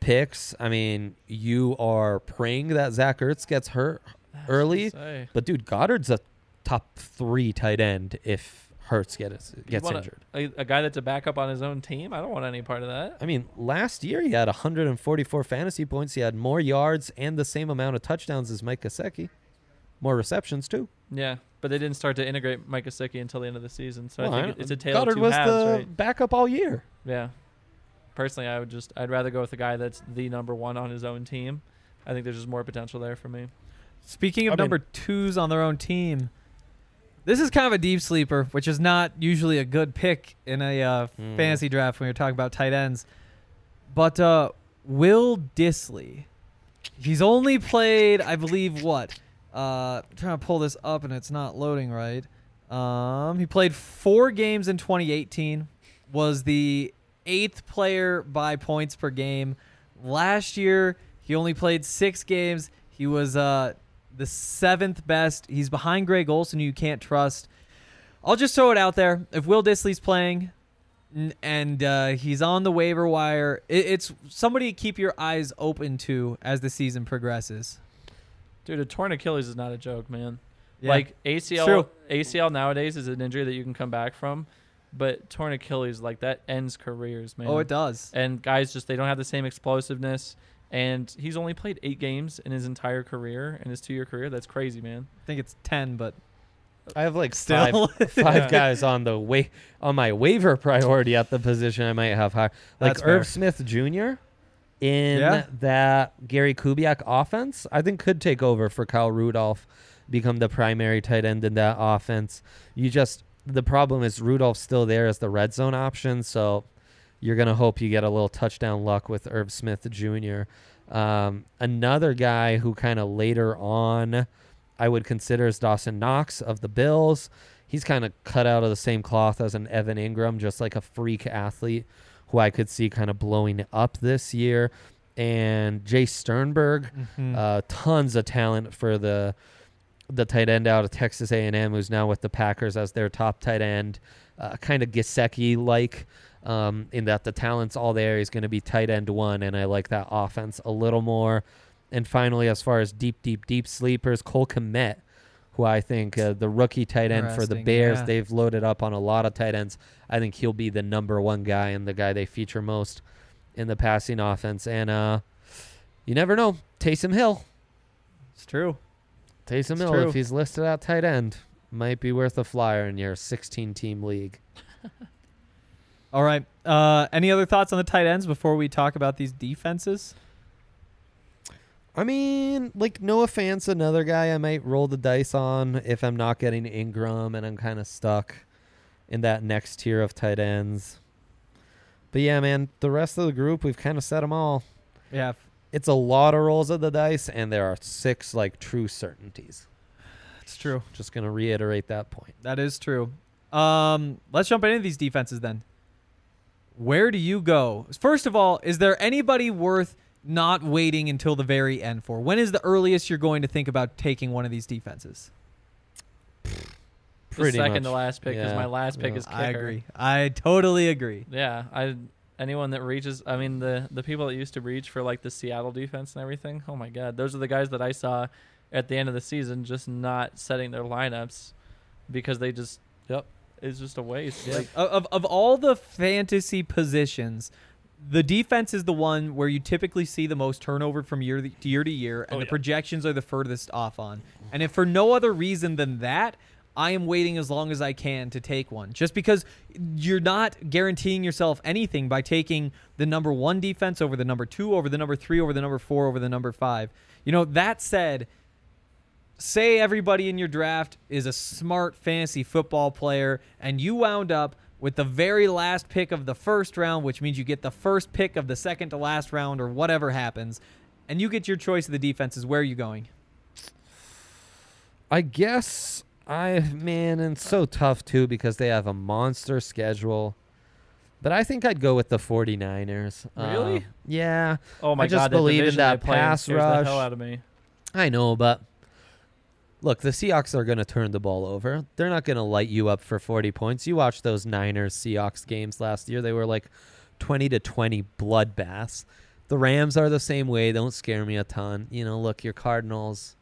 picks. I mean, you are praying that Zach Ertz gets hurt early, but dude, Goddard's a top three tight end if Ertz gets You gets want a- injured. A, a guy that's a backup on his own team. I don't want any part of that. I mean, last year he had 144 fantasy points. He had more yards and the same amount of touchdowns as Mike Gesicki. More receptions too. Yeah, but they didn't start to integrate Mike Gesicki until the end of the season. So Well, I I think don't- it's a tale Goedert of two was halves, the right? backup all year. Yeah. Personally, I would just I'd rather go with a guy that's the number one on his own team. I think there's just more potential there for me. Speaking of I mean- number twos on their own team, this is kind of a deep sleeper, which is not usually a good pick in a uh, Hmm. fantasy draft when you're talking about tight ends. But uh, Will Dissly, he's only played, I believe, what? Uh, I'm trying to pull this up and it's not loading right. Um, he played four games in 2018. Was the eighth player by points per game. Last year, he only played six games. He was uh, the seventh best. He's behind Greg Olsen, who you can't trust. I'll just throw it out there. If Will Dissly's playing and uh, he's on the waiver wire, it, it's somebody to keep your eyes open to as the season progresses. Dude, a torn Achilles is not a joke, man. Yeah. Like. ACL ACL nowadays is an injury that you can come back from, but torn Achilles like that ends careers, man. Oh, it does. And guys just they don't have the same explosiveness. And he's only played eight games in his entire career, in his two-year career. That's crazy, man. I think it's 10, but I have like Still. five five guys on the wa- on my waiver priority at the position I might have higher. Like That's fair. Irv Smith Jr. in Yeah. that Gary Kubiak offense, I think could take over for Kyle Rudolph, become the primary tight end in that offense. You just the problem is Rudolph's still there as the red zone option, so you're gonna hope you get a little touchdown luck with Irv Smith Jr. Um, another guy who kind of later on I would consider is Dawson Knox of the Bills. He's kind of cut out of the same cloth as an Evan Engram, just like a freak athlete who I could see kind of blowing up this year. And Jay Sternberg, Mhm. uh, tons of talent for the the tight end out of Texas A&M, who's now with the Packers as their top tight end. Uh, kind of Gesicki like, um, in that the talent's all there. He's going to be tight end one, and I like that offense a little more. and finally, as far as deep, deep, deep sleepers, Cole Kmet, who I think uh, the rookie tight end for the Bears, yeah. they've loaded up on a lot of tight ends. I think he'll be the number one guy and the guy they feature most in the passing offense. And uh, you never know, Taysom Hill. It's true. Taysom It's Hill, true. if he's listed at tight end, might be worth a flyer in your 16 team league. All right. Uh, any other thoughts on the tight ends before we talk about these defenses? I mean, like Noah Fant's another guy I might roll the dice on if I'm not getting Engram and I'm kind of stuck in that next tier of tight ends. But yeah, man, the rest of the group we've kind of set them all. Yeah. It's a lot of rolls of the dice, and there are six like true certainties. It's true. Just gonna reiterate that point. That is true. Um, let's jump into these defenses then. Where do you go? First of all, is there anybody worth not waiting until the very end for? When is the earliest you're going to think about taking one of these defenses? Pretty the second much. to last pick because Yeah. my last pick Yeah. is kicker. I agree. I totally agree. Yeah, I anyone that reaches I mean the the people that used to reach for like the Seattle defense and everything. Oh my god, those are the guys that I saw at the end of the season just not setting their lineups because they just Yep. It's just a waste. Like Like of, of of all the fantasy positions, the defense is the one where you typically see the most turnover from year to year to year, and Oh, the yeah. projections are the furthest off on. And if for no other reason than that, I am waiting as long as I can to take one, just because you're not guaranteeing yourself anything by taking the number one defense over the number two, over the number three, over the number four, over the number five. You know that said say everybody in your draft is a smart fantasy football player and you wound up with the very last pick of the first round, which means you get the first pick of the second to last round or whatever happens, and you get your choice of the defenses, where are you going? I guess I man, and so tough too because they have a monster schedule. But I think I'd go with the 49ers. Really? Uh, yeah. oh my I just god, believe in that they play in pass rush. the hell out of me. I know, but look, the Seahawks are going to turn the ball over. They're not going to light you up for 40 points. You watched those Niners Seahawks games last year. They were like 20 to 20 bloodbaths. The Rams are the same way. Don't scare me a ton. You know, look, your Cardinals,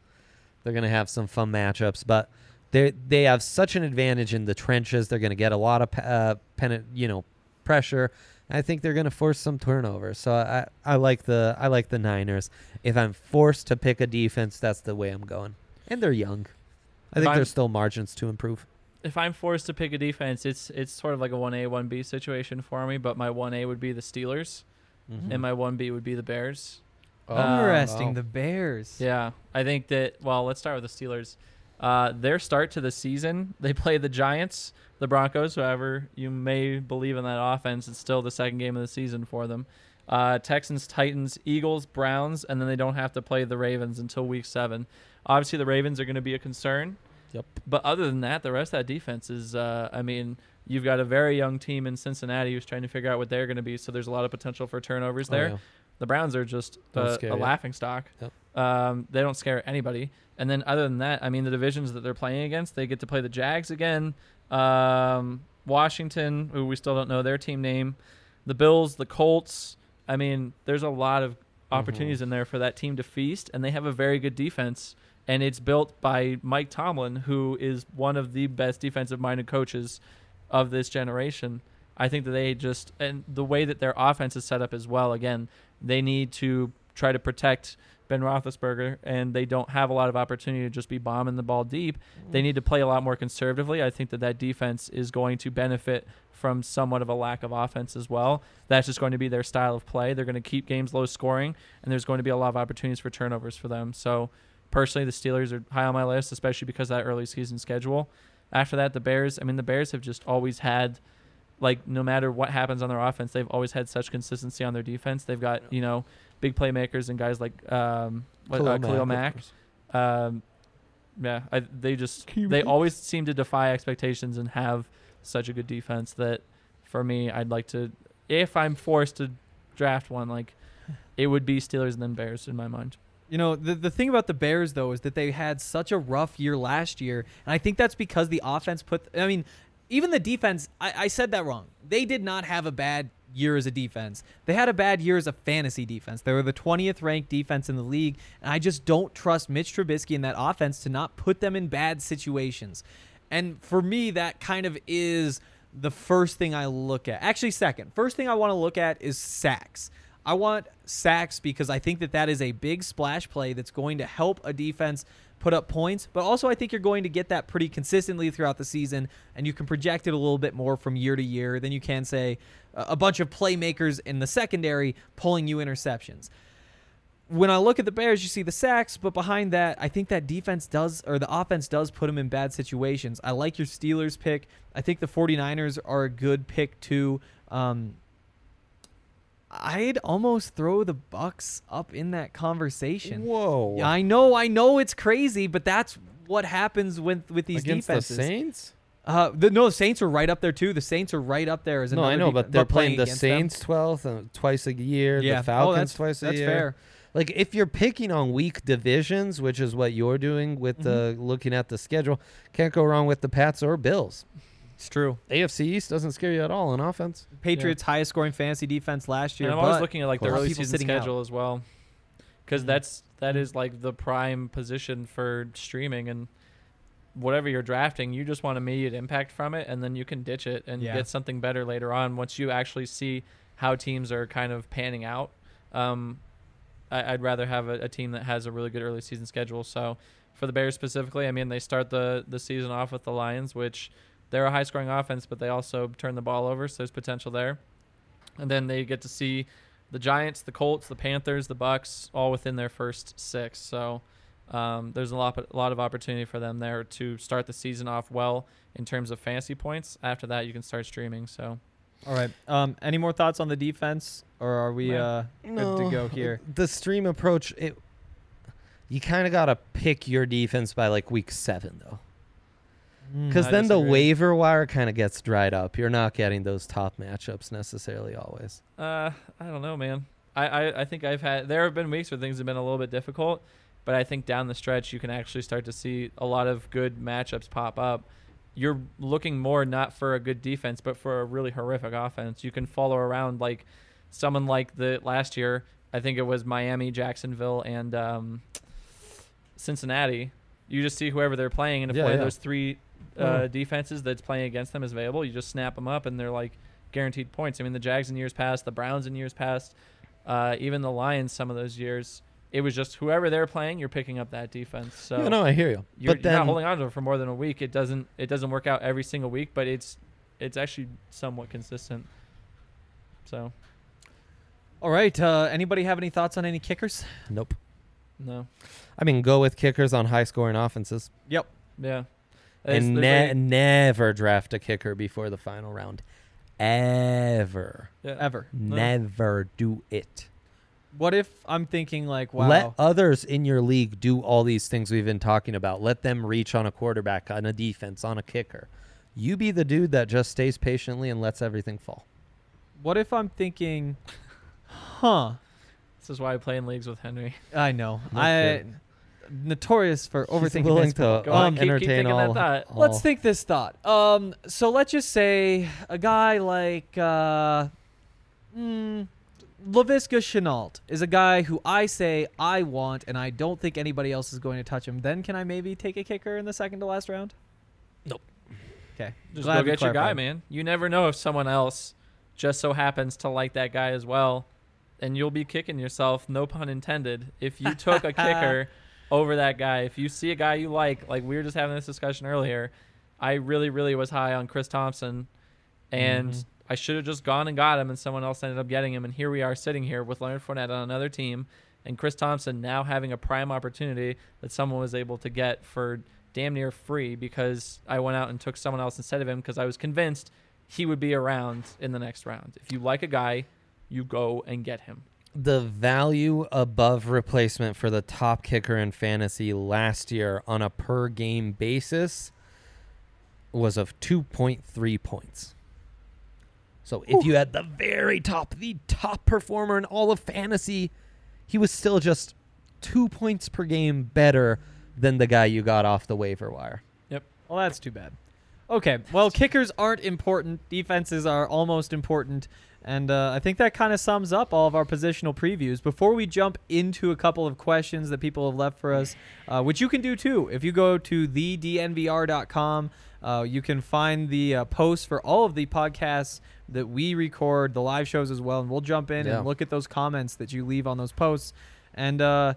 they're going to have some fun matchups, but they they have such an advantage in the trenches. They're going to get a lot of uh, pen, you know, pressure. I think they're going to force some turnovers. So I, I like the I like the Niners. If I'm forced to pick a defense, that's the way I'm going. And they're young. I If think I'm- there's still margins to improve. If I'm forced to pick a defense, it's it's sort of like a one A one B situation for me. But my one A would be the Steelers, Mm-hmm. and my one B would be the Bears. Oh, Interesting. wow. The Bears. Yeah, I think that. Well, let's start with the Steelers. Uh, their start to the season, they play the Giants, the Broncos. However, you may believe in that offense. It's still the second game of the season for them. Uh, Texans, Titans, Eagles, Browns, and then they don't have to play the Ravens until Week Seven. Obviously, the Ravens are going to be a concern. Yep. But other than that, the rest of that defense is. Uh, I mean, you've got a very young team in Cincinnati who's trying to figure out what they're going to be. So there's a lot of potential for turnovers Oh, there. yeah. The Browns are just a, scare a ya. laughing stock. Yep. Um, they don't scare anybody. And then other than that, I mean, the divisions that they're playing against, they get to play the Jags again, um, Washington, who we still don't know their team name, the Bills, the Colts. I mean, there's a lot of opportunities in there for that team to feast, and they have a very good defense. And it's built by Mike Tomlin, who is one of the best defensive-minded coaches of this generation. I think that they just and the way that their offense is set up as well. Again, they need to try to protect Ben Roethlisberger, and they don't have a lot of opportunity to just be bombing the ball deep. They need to play a lot more conservatively. I think that that defense is going to benefit from somewhat of a lack of offense as well. That's just going to be their style of play. They're going to keep games low scoring, and there's going to be a lot of opportunities for turnovers for them. So, personally, the Steelers are high on my list, especially because of that early season schedule. After that, the Bears. I mean, the Bears have just always had like no matter what happens on their offense, they've always had such consistency on their defense. They've got you know big playmakers and guys like um, what, uh, Khalil Mack. Um, yeah, I, they just they always seem to defy expectations and have such a good defense that for me, I'd like to if I'm forced to draft one, like it would be Steelers and then Bears in my mind. You know, the, the thing about the Bears, though, is that they had such a rough year last year. And I think that's because the offense put. I mean, even the defense, I, I said that wrong. They did not have a bad year as a defense. They had a bad year as a fantasy defense. They were the 20th ranked defense in the league, and I just don't trust Mitch Trubisky and that offense to not put them in bad situations. And for me, that kind of is the first thing I look at. Actually, second. First thing I want to look at is sacks. I want sacks because I think that that is a big splash play that's going to help a defense put up points, but also I think you're going to get that pretty consistently throughout the season, and you can project it a little bit more from year to year than you can say a bunch of playmakers in the secondary pulling you interceptions. When I look at the Bears, you see the sacks, but behind that, I think that defense does, or the offense does put them in bad situations. I like your Steelers pick. I think the 49ers are a good pick too. Um, I'd almost throw the Bucks up in that conversation. Whoa. Yeah, I know, I know it's crazy, but that's what happens with with these Against defenses. the Saints? Uh, the, no, the Saints are right up there too. The Saints are right up there as No, I know, but they're playing the. Saints twelfth uh, twice a year. Yeah. The Oh, Falcons that's- twice a that's year. That's fair. Like if you're picking on weak divisions, which is what you're doing with the Mm-hmm. looking at the schedule, can't go wrong with the Pats or Bills. It's true. AFC East doesn't scare you at all in offense. Patriots highest scoring fantasy defense last year. And I'm always but looking at like the lot early season sitting out. schedule as well, because Mhm. that's that is like the prime position for streaming and whatever you're drafting, you just want immediate impact from it, and then you can ditch it and Yeah. get something better later on once you actually see how teams are kind of panning out. Um, I, I'd rather have a, a team that has a really good early season schedule. So for the Bears specifically, I mean they start the the season off with the Lions, which they're a high scoring offense, but they also turn the ball over, so there's potential there. And then they get to see the Giants, the Colts, the Panthers, the Bucks, all within their first six. So um, there's a lot, a lot of opportunity for them there to start the season off well in terms of fantasy points. After that, you can start streaming. So All right. Um, any more thoughts on the defense, or are we No. uh, good to go here? The stream approach, it you kind of gotta pick your defense by like week seven though, because I then the waiver wire kind of gets dried up. You're not getting those top matchups necessarily always. uh, I don't know, man. I, I, I think I've had there have been weeks where things have been a little bit difficult, but I think down the stretch you can actually start to see a lot of good matchups pop up. You're looking more not for a good defense, but for a really horrific offense. You can follow around like someone like the last year. I think it was Miami, Jacksonville, and um, Cincinnati. You just see whoever they're playing, and if Yeah, one of yeah. those three uh, defenses that's playing against them is available, you just snap them up, and they're like guaranteed points. I mean, the Jags in years past, the Browns in years past, uh, even the Lions some of those years. It was just whoever they're playing, you're picking up that defense. So yeah, no, I hear you. you're, but you're not holding on to it for more than a week. It doesn't it doesn't work out every single week, but it's it's actually somewhat consistent. So All right. Uh, anybody have any thoughts on any kickers? nope. no, I mean, go with kickers on high scoring offenses. Yep. yeah, There's- and there's ne- a- never draft a kicker before the final round. Ever. yeah. Ever. No. Never do it. What if I'm thinking like, wow, Let others in your league do all these things we've been talking about. Let them reach on a quarterback, on a defense, on a kicker. You be the dude that just stays patiently and lets everything fall. what if I'm thinking, huh? This is why I play in leagues with Henry. I know. No I kidding. Notorious for overthinking. willing things. to Go on, um, keep- keep entertain thinking that all, thought. all- Let's think this thought. Um, so let's just say a guy like uh, mm, Laviska Shenault is a guy who I say I want, and I don't think anybody else is going to touch him. Then can I maybe take a kicker in the second to last round? Nope. Okay. Just Glad go we get your guy, clarified. man. You never know if someone else just so happens to like that guy as well, and you'll be kicking yourself, no pun intended, if you took a kicker over that guy. If you see a guy you like, like we were just having this discussion earlier, I really, really was high on Chris Thompson, and Mhm. I should have just gone and got him, and someone else ended up getting him, and here we are sitting here with Leonard Fournette on another team, and Chris Thompson now having a prime opportunity that someone was able to get for damn near free because I went out and took someone else instead of him because I was convinced he would be around in the next round. If you like a guy, you go and get him. The value above replacement for the top kicker in fantasy last year on a per game basis was of 2.3 points. So if you had the very top, the top performer in all of fantasy, he was still just two points per game better than the guy you got off the waiver wire. Yep. Well, that's too bad. Okay. Well, kickers aren't important. Defenses are almost important. And uh, I think that kind of sums up all of our positional previews. Before we jump into a couple of questions that people have left for us, uh, which you can do too. If you go to thednvr.com, uh, you can find the uh, posts for all of the podcasts that we record, the live shows as well. And we'll jump in Yeah. and look at those comments that you leave on those posts. And uh,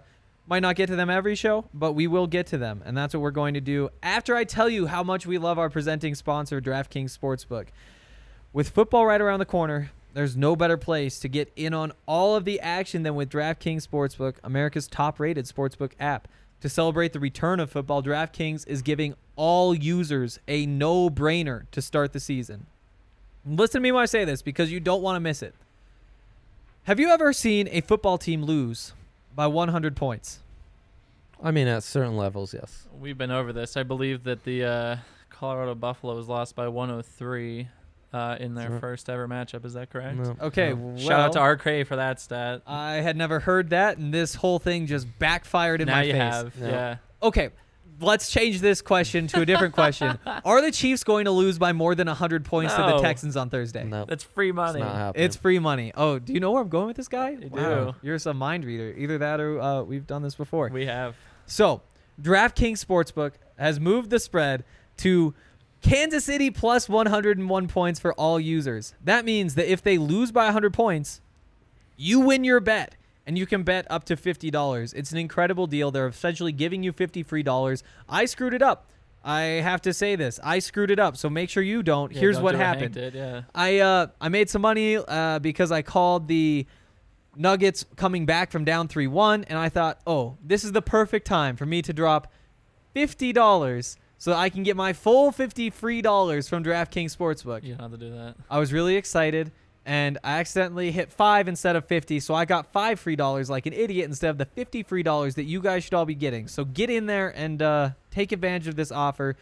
might not get to them every show, but we will get to them. And that's what we're going to do after I tell you how much we love our presenting sponsor, DraftKings Sportsbook. With football right around the corner, there's no better place to get in on all of the action than with DraftKings Sportsbook, America's top rated sportsbook app. To celebrate the return of football, DraftKings is giving all users a no brainer to start the season. Listen to me when I say this because you don't want to miss it. Have you ever seen a football team lose by 100 points? I mean, at certain levels, yes. We've been over this. I believe that the uh, Colorado Buffaloes lost by 103 uh, in their Sure. first ever matchup. Is that correct? No. Okay, No. well, Shout out to Art Cray for that stat. I had never heard that, and this whole thing just backfired in now my you face. have. No. Yeah. Okay, let's change this question to a different question. Are the Chiefs going to lose by more than 100 points to the Texans on Thursday? No, That's free money. it's money. not happening. It's free money. Oh, do you know where I'm going with this guy? I Wow, do. You're some mind reader. Either that or uh, we've done this before. We have. So, DraftKings Sportsbook has moved the spread to Kansas City plus 101 points for all users. That means that if they lose by 100 points, you win your bet and you can bet up to $50. It's an incredible deal. They're essentially giving you 50 free dollars. I screwed it up. I have to say this. I screwed it up. So make sure you don't. Yeah, Here's don't what happened. Did, yeah. I uh I made some money uh because I called the Nuggets coming back from down 3-1 and I thought, "Oh, this is the perfect time for me to drop $50 so I can get my full 50 free dollars from DraftKings Sportsbook." You don't have to do that. I was really excited and I accidentally hit 5 instead of 50, so I got 5 free dollars like an idiot instead of the 50 free dollars that you guys should all be getting. So get in there and uh take advantage of this offer.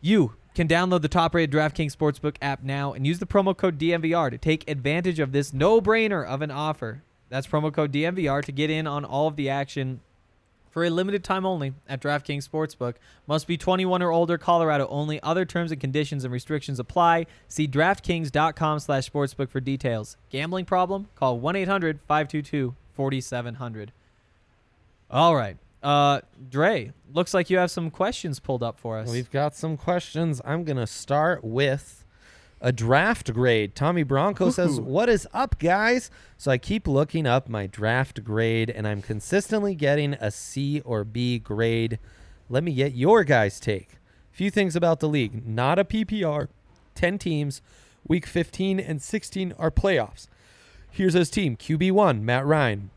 You can download the top-rated DraftKings Sportsbook app now and use the promo code DNVR to take advantage of this no-brainer of an offer. That's promo code DNVR to get in on all of the action for a limited time only at DraftKings Sportsbook. Must be 21 or older, Colorado only. Other terms and conditions and restrictions apply. See DraftKings.com slash sportsbook for details. Gambling problem? Call 1-800-522-4700. All right. Uh, Dre, looks like you have some questions pulled up for us. We've got some questions. I'm going to start with a draft grade. Tommy Bronco says, What is up, guys? So I keep looking up my draft grade, and I'm consistently getting a C or B grade. Let me get your guys' take. Few things about the league. Not a PPR. 10 teams. Week 15 and 16 are playoffs. Here's his team QB1, Matt Ryan.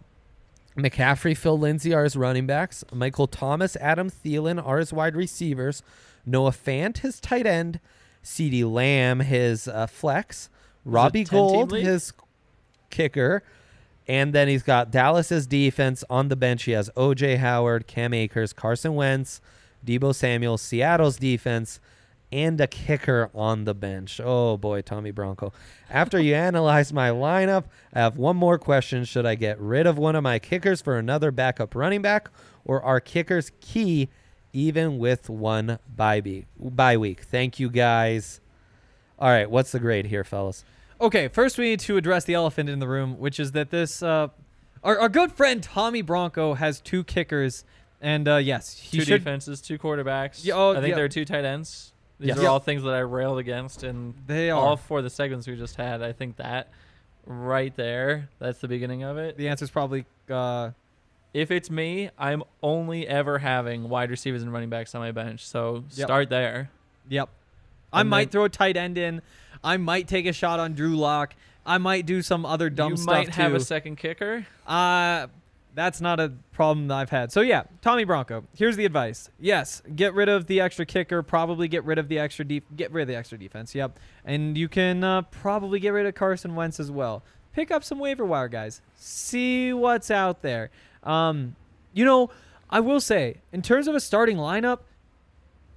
McCaffrey, Phil Lindsay are his running backs. Michael Thomas, Adam Thielen are his wide receivers. Noah Fant, his tight end. CeeDee Lamb, his uh, flex. Robbie Gould, his kicker. And then he's got Dallas's defense on the bench. He has OJ Howard, Cam Akers, Carson Wentz, Deebo Samuel, Seattle's defense, and a kicker on the bench. Oh boy, Tommy Bronco. After you analyze my lineup, I have one more question. Should I get rid of one of my kickers for another backup running back, or are kickers key even with one bye week? Bye week. Thank you guys. All right, what's the grade here, fellas? Okay, first we need to address the elephant in the room, which is that this uh, our, our good friend Tommy Bronco has two kickers, and uh, yes, he two should. defenses, two quarterbacks. Yeah, oh, I think yeah. there are two tight ends. These Yes. are Yeah. all things that I railed against, and They all are. for the segments we just had. I think that right there, that's the beginning of it. The answer is probably uh, If it's me, I'm only ever having wide receivers and running backs on my bench. So Yep. start there. yep. I And might then- throw a tight end in. I might take a shot on Drew Lock. I might do some other dumb you stuff You might have too. a second kicker. Uh, that's not a problem that I've had. So yeah, Tommy Bronco. Here's the advice. Yes, get rid of the extra kicker. Probably get rid of the extra def- get rid of the extra defense. Yep, and you can uh, probably get rid of Carson Wentz as well. Pick up some waiver wire guys. See what's out there. Um, you know, I will say in terms of a starting lineup,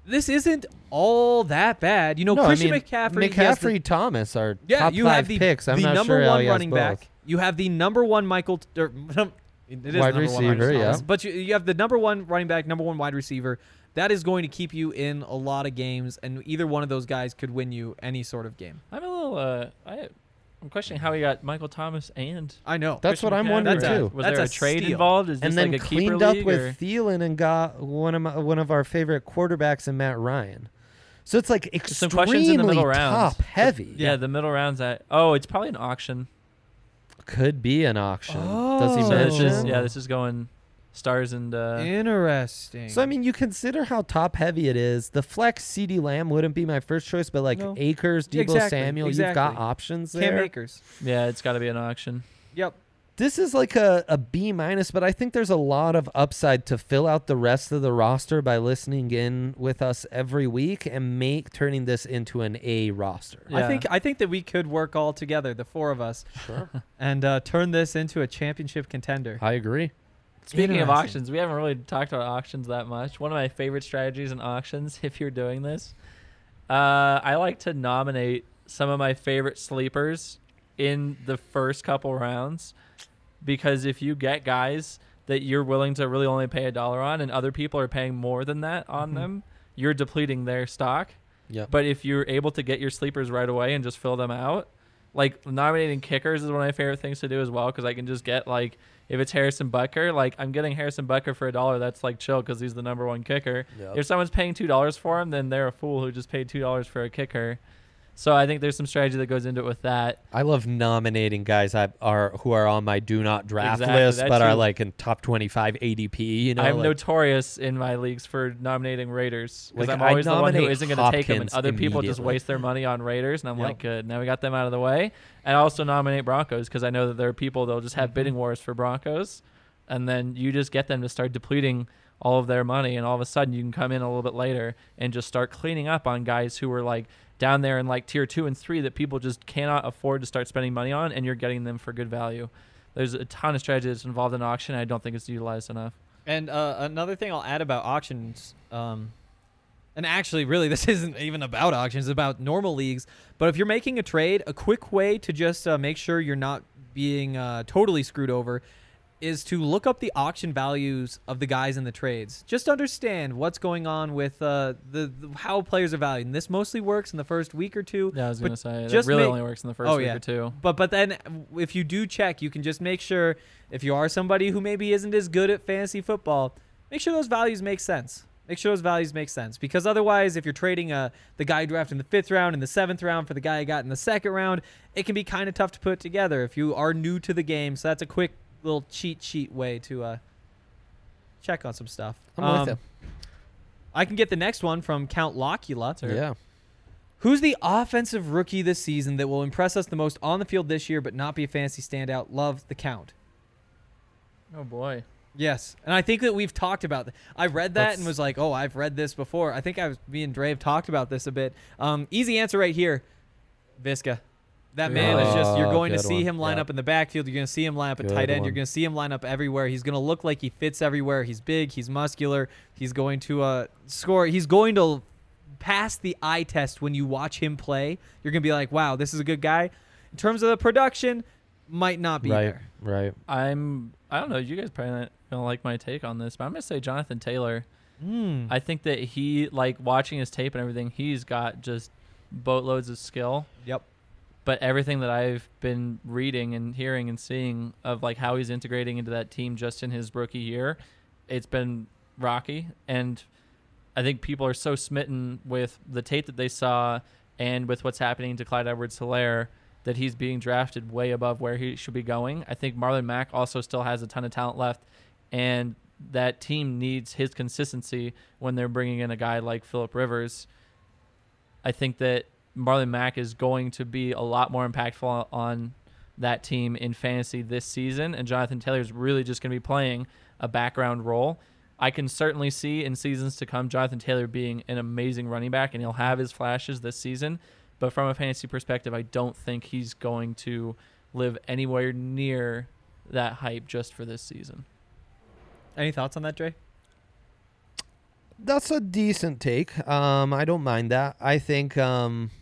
this isn't all that bad. You know, No, I Christian mean, McCaffrey. he has the- McCaffrey, Thomas are yeah, top you five have the, picks. I'm the not number sure how one he has running back. both. You have the number one Michael. Or, it is Wide number one receiver, yeah. Thomas, But you, you have the number one running back, number one wide receiver. That is going to keep you in a lot of games, and either one of those guys could win you any sort of game. I'm a little. Uh, I I'm questioning how he got Michael Thomas and I know. That's Christian what I'm McCaffrey. wondering That's a- too. Was That's there a a trade steal. involved? Is and this then like a keeper cleaned up league, with or- Thielen and got one of my, one of our favorite quarterbacks in Matt Ryan. So it's like Some extremely questions in the middle rounds. top heavy. Yeah, the middle rounds. At oh, it's probably an auction. could be an auction. Does he. So this mention? is yeah, this is going stars and uh, Interesting. So I mean, you consider how top heavy it is. The flex CeeDee Lamb wouldn't be my first choice, but like No. Akers, Deebo Exactly, Samuel, you've got exactly. options Cam there. Akers. yeah, it's got to be an auction. Yep. This is like a, a B minus, but I think there's a lot of upside to fill out the rest of the roster by listening in with us every week and make turning this into an A roster. I think I think that we could work all together, the four of us, Sure. and uh, turn this into a championship contender. I agree. Speaking of auctions, we haven't really talked about auctions that much. One of my favorite strategies in auctions, if you're doing this, uh, I like to nominate some of my favorite sleepers in the first couple rounds because if you get guys that you're willing to really only pay a dollar on and other people are paying more than that on them, you're depleting their stock. Yep. But if you're able to get your sleepers right away and just fill them out, like nominating kickers is one of my favorite things to do as well because I can just get like if it's Harrison Butker, like I'm getting Harrison Butker for a dollar. That's like chill because he's the number one kicker. Yep. If someone's paying two dollars for him, then they're a fool who just paid two dollars for a kicker. So I think there's some strategy that goes into it with that. I love nominating guys I are who are on my do not draft Exactly, list, but are like in top 25 ADP. You know, I'm like, notorious in my leagues for nominating Raiders because Like, I'm always the one who isn't going to take them, and other people just waste their money on Raiders, and I'm Yep. like, good. Now we got them out of the way, and I also nominate Broncos because I know that there are people that'll just Mm-hmm. have bidding wars for Broncos, and then you just get them to start depleting all of their money, and all of a sudden you can come in a little bit later and just start cleaning up on guys who were like down there in like tier two and three that people just cannot afford to start spending money on, and you're getting them for good value. There's a ton of strategy that's involved in auction. I don't think it's utilized enough. And uh, another thing I'll add about auctions, um, and actually, really, this isn't even about auctions; it's about normal leagues. But if you're making a trade, a quick way to just uh, make sure you're not being uh, totally screwed over is to look up the auction values of the guys in the trades. Just understand what's going on with uh, the, the how players are valued. And this mostly works in the first week or two. Yeah, I was gonna say it really make- only works in the first Oh, week yeah. or two. But but then if you do check, you can just make sure if you are somebody who maybe isn't as good at fantasy football, make sure those values make sense. Make sure those values make sense because otherwise, if you're trading uh, the guy you draft in the fifth round and the seventh round for the guy you got in the second round, it can be kind of tough to put together if you are new to the game. So that's a quick little cheat sheet way to uh, check on some stuff. I'm Um, with you. I can get the next one from Count Locula. Yeah. Who's the offensive rookie this season that will impress us the most on the field this year but not be a fantasy standout? Love the count. Oh boy. Yes, and I think that we've talked about that. I read that and was like, "Oh, I've read this before." I think I was me and Dre have talked about this a bit. Um, easy answer right here, Viska. That man is just you're Oh, going to see one. him line Yeah. up in the backfield. You're going to see him line up at Good tight end. You're going to see him line up everywhere. He's going to look like he fits everywhere. He's big. He's muscular. He's going to uh, score. He's going to pass the eye test when you watch him play. You're going to be like, "Wow, this is a good guy." In terms of the production, might not be Right. there. Right. I'm. I don't know. You guys probably don't like my take on this, but I'm gonna say Jonathan Taylor. Hmm. I think that he like watching his tape and everything. He's got just boatloads of skill. Yep. But everything that I've been reading and hearing and seeing of like how he's integrating into that team just in his rookie year, it's been rocky. And I think people are so smitten with the tape that they saw and with what's happening to Clyde Edwards-Helaire that he's being drafted way above where he should be going. I think Marlon Mack also still has a ton of talent left. And that team needs his consistency when they're bringing in a guy like Philip Rivers. I think that Marlon Mack is going to be a lot more impactful on that team in fantasy this season, and Jonathan Taylor is really just going to be playing a background role. I can certainly see in seasons to come Jonathan Taylor being an amazing running back, and he'll have his flashes this season. But from a fantasy perspective, I don't think he's going to live anywhere near that hype just for this season. Any thoughts on that, Dre? That's a decent take. Um, I don't mind that. I think. Um,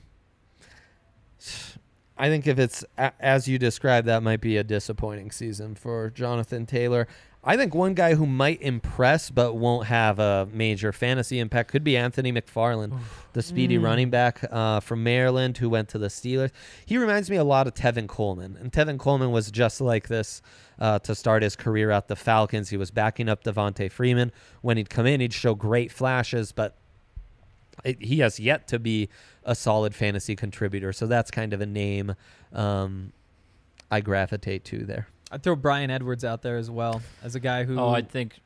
I think if it's a- as you described, that might be a disappointing season for Jonathan Taylor. I think one guy who might impress but won't have a major fantasy impact could be Anthony McFarland, the speedy running back uh, from Maryland who went to the Steelers. He reminds me a lot of Tevin Coleman, and Tevin Coleman was just like this uh, to start his career at the Falcons. He was backing up Devonta Freeman. When he'd come in, he'd show great flashes, but he has yet to be a solid fantasy contributor. So that's kind of a name um, I gravitate to there. I'd throw Bryan Edwards out there as well as a guy who. Oh, I think.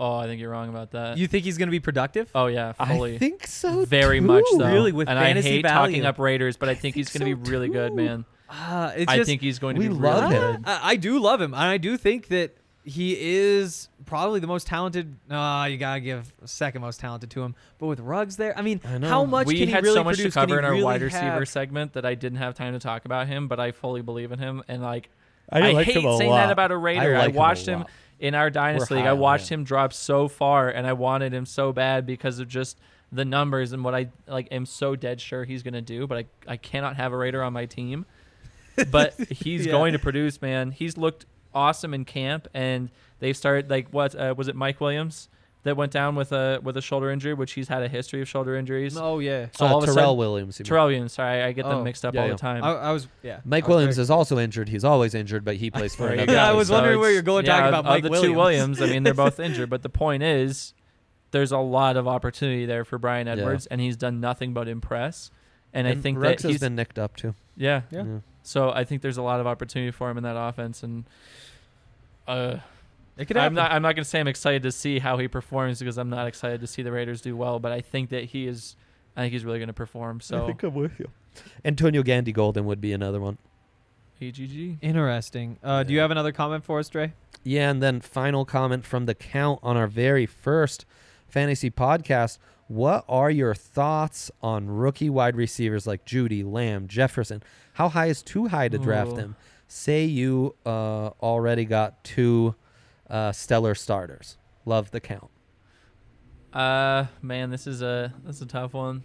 Oh, I think you're wrong about that. you think he's going to be productive? oh yeah, fully. I think so. very too. much so. Really, with and I fantasy hate value. talking up Raiders, but I, think, think he's going to so be really good, man. Uh, it's I just, think he's going to we be love really him. good. I, I do love him, and I do think that he is probably the most talented. No, you gotta give second most talented to him. But with Ruggs there, I mean, I how much we can he had really so much produce? to cover he in our really wide receiver have- segment that I didn't have time to talk about him, but I fully believe in him. And like, I I, like hate him a saying lot. that about a Raider. I I, like him a watched him, lot. in our dynasty league. I watched him. him drop so far, and I wanted him so bad because of just the numbers and what I like. Am so dead sure he's gonna do, but I I cannot have a Raider on my team. But he's Yeah. going to produce, man. He's looked awesome in camp, and they've started like what uh, was it, Mike Williams? That went down with a with a shoulder injury, which he's had a history of shoulder injuries. Oh yeah. So Uh, all Tyrell sudden- Williams. you. Tyrell Williams, sorry, I get Oh, them mixed up yeah, all yeah. the time. I, I was yeah. Mike was Williams very- is also injured. He's always injured, but he plays for another. Yeah, I team. was wondering where you're going yeah, talking about of Mike the Williams. two Williams. I mean, they're both injured, but the point is, there's a lot of opportunity there for Bryan Yeah. Edwards, and he's done nothing but impress. And, I think Ruggs that has he's been nicked up too. yeah. Yeah. So I think there's a lot of opportunity for him in that offense, and uh, It could I'm not I'm not gonna say I'm excited to see how he performs because I'm not excited to see the Raiders do well, but I think that he is. I think he's really gonna perform. So I think I'm with you. Antonio Gandy Golden would be another one. EGG. Interesting. Uh, Do you have another comment for us, Dre? Yeah, and then final comment from the count on our very first fantasy podcast. What are your thoughts on rookie wide receivers like Jeudy, Lamb, Jefferson? How high is too high to draft Ooh. them? Say you uh, already got two uh, stellar starters. Love the count. Uh, man, this is a this is a tough one.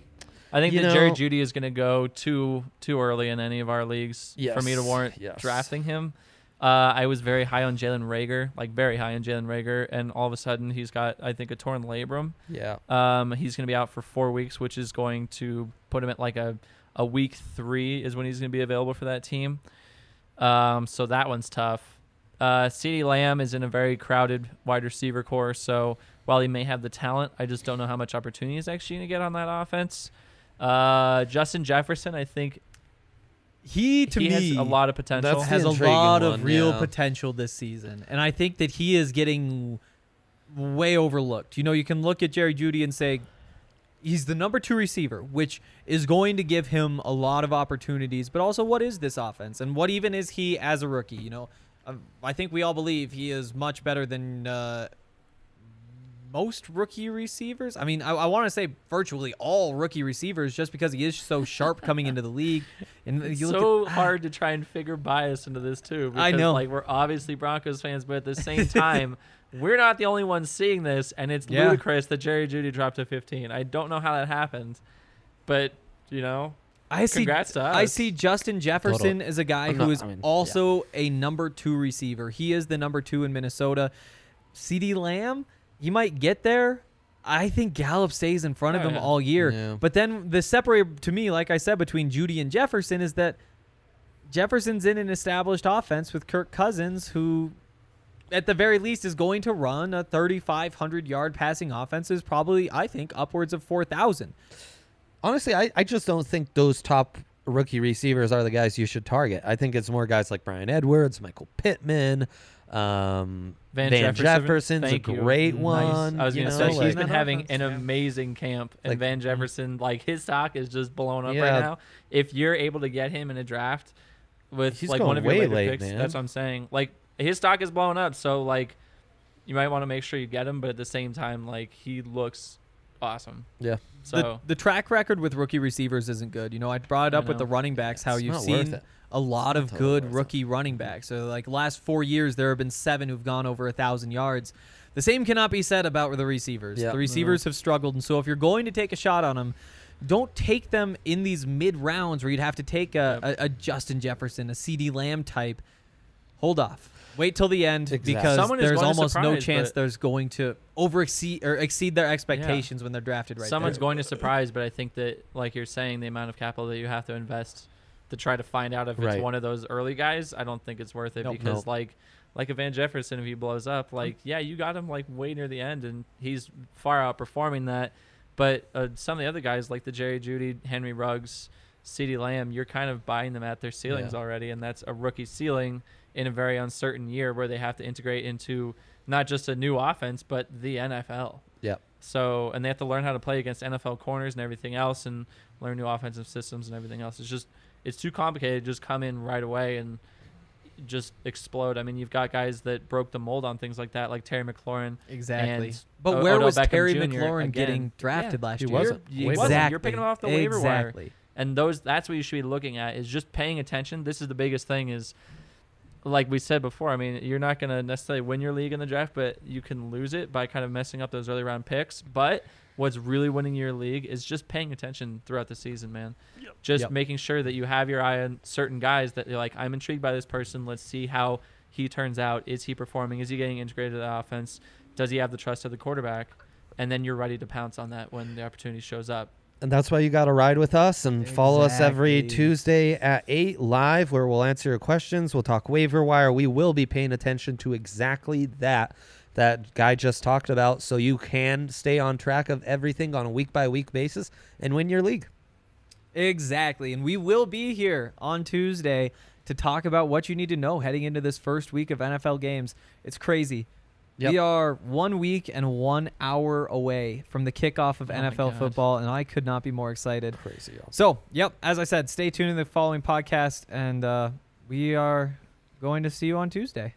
I think You that Jerry Jeudy is going to go too too early in any of our leagues for me to warrant yes. drafting him. Uh, I was very high on Jalen Reagor, like very high on Jalen Reagor, and all of a sudden he's got I think a torn labrum. Yeah. Um, he's going to be out for four weeks, which is going to put him at like a a week three is when he's going to be available for that team. Um, so that one's tough. Uh, CeeDee Lamb is in a very crowded wide receiver corps, so while he may have the talent, I just don't know how much opportunity he's actually going to get on that offense. Uh, Justin Jefferson, I think He to he me has a lot of potential. Has a lot one, of real yeah. potential this season, and I think that he is getting way overlooked. You know, you can look at Jerry Judy and say he's the number two receiver, which is going to give him a lot of opportunities. But also, what is this offense, and what even is he as a rookie? You know, Um, I think we all believe he is much better than. Uh, most rookie receivers. I mean, I, I want to say virtually all rookie receivers, just because he is so sharp coming into the league. And It's you look so at, hard to try and figure bias into this too. Because, I know. Like we're obviously Broncos fans, but at the same time, we're not the only ones seeing this, and it's Yeah. ludicrous that Jerry Jeudy dropped to 15. I don't know how that happened, but you know, I see. Congrats to I see Justin Jefferson as a guy I'm who not- is I mean, also a number two receiver. He is the number two in Minnesota. CeeDee Lamb, he might get there. I think Gallup stays in front of Oh, him yeah. all year. Yeah. But then the separator to me, like I said, between Jeudy and Jefferson is that Jefferson's in an established offense with Kirk Cousins, who at the very least is going to run a 3,500 yard passing offense, is probably, I think, upwards of 4,000. Honestly, I, I just don't think those top rookie receivers are the guys you should target. I think it's more guys like Bryan Edwards, Michael Pittman, um, Van, Van, Jefferson, Jefferson's a thank you. great Nice. one. I was gonna know, say like- he's been having offense, an yeah. amazing camp, and Like- Van Jefferson, like his stock is just blowing up Yeah. right now. If you're able to get him in a draft with He's like going one of your way later late, picks, man. that's what I'm saying. Like his stock is blowing up, so like you might want to make sure you get him, but at the same time, like he looks awesome. yeah. So the, the track record with rookie receivers isn't good. You know, I brought it up with the running backs how It's you've seen a lot of totally good worth it. rookie running backs. So like last four years, there have been seven who've gone over a thousand yards. The same cannot be said about the receivers. Yeah. The receivers have struggled, and so if you're going to take a shot on them. Don't take them in these mid rounds where you'd have to take a, a, a Justin Jefferson, a CeeDee Lamb type. Hold off. Wait till the end Exactly. because Someone there's going to almost no chance there's going to over exceed or exceed their expectations when they're drafted right Someone's there. going to surprise, but I think that, like you're saying, the amount of capital that you have to invest to try to find out if Right. it's one of those early guys, I don't think it's worth it Nope. because, Nope. like, like a Van Jefferson, if he blows up, like, yeah, you got him like way near the end, and he's far outperforming that. But uh, some of the other guys, like the Jerry Jeudy, Henry Ruggs, CeeDee Lamb, you're kind of buying them at their ceilings Yeah. already, and that's a rookie ceiling in a very uncertain year where they have to integrate into not just a new offense, but the NFL. Yep. So, and they have to learn how to play against NFL corners and everything else, and learn new offensive systems and everything else. It's just, it's too complicated. to Just come in right away and just explode. I mean, you've got guys that broke the mold on things like that, like Terry McLaurin. exactly. But O- where Odell was Beckham Terry Jr. McLaurin again. getting drafted Yeah, last he year? wasn't. You're- He wasn't. Exactly. You're picking him off the waiver wire. exactly. and those that's what you should be looking at is just paying attention this is the biggest thing is like we said before i mean you're not going to necessarily win your league in the draft but you can lose it by kind of messing up those early round picks. But what's really winning your league is just paying attention throughout the season man. Just Yep. making sure that you have your eye on certain guys that you're like i'm intrigued by this person. Let's see how he turns out. Is he performing? Is he getting integrated to the offense? Does he have the trust of the quarterback? And then you're ready to pounce on that when the opportunity shows up And that's why you got to ride with us and follow us every Tuesday at 8 live, where we'll answer your questions. We'll talk waiver wire. We will be paying attention to exactly that that guy just talked about so you can stay on track of everything on a week by week basis and win your league. Exactly. And we will be here on Tuesday to talk about what you need to know heading into this first week of NFL games. It's crazy. Yep. We are one week and one hour away from the kickoff of Oh NFL football, and I could not be more excited. Crazy. So, yep, as I said, stay tuned in the following podcast, and uh, we are going to see you on Tuesday.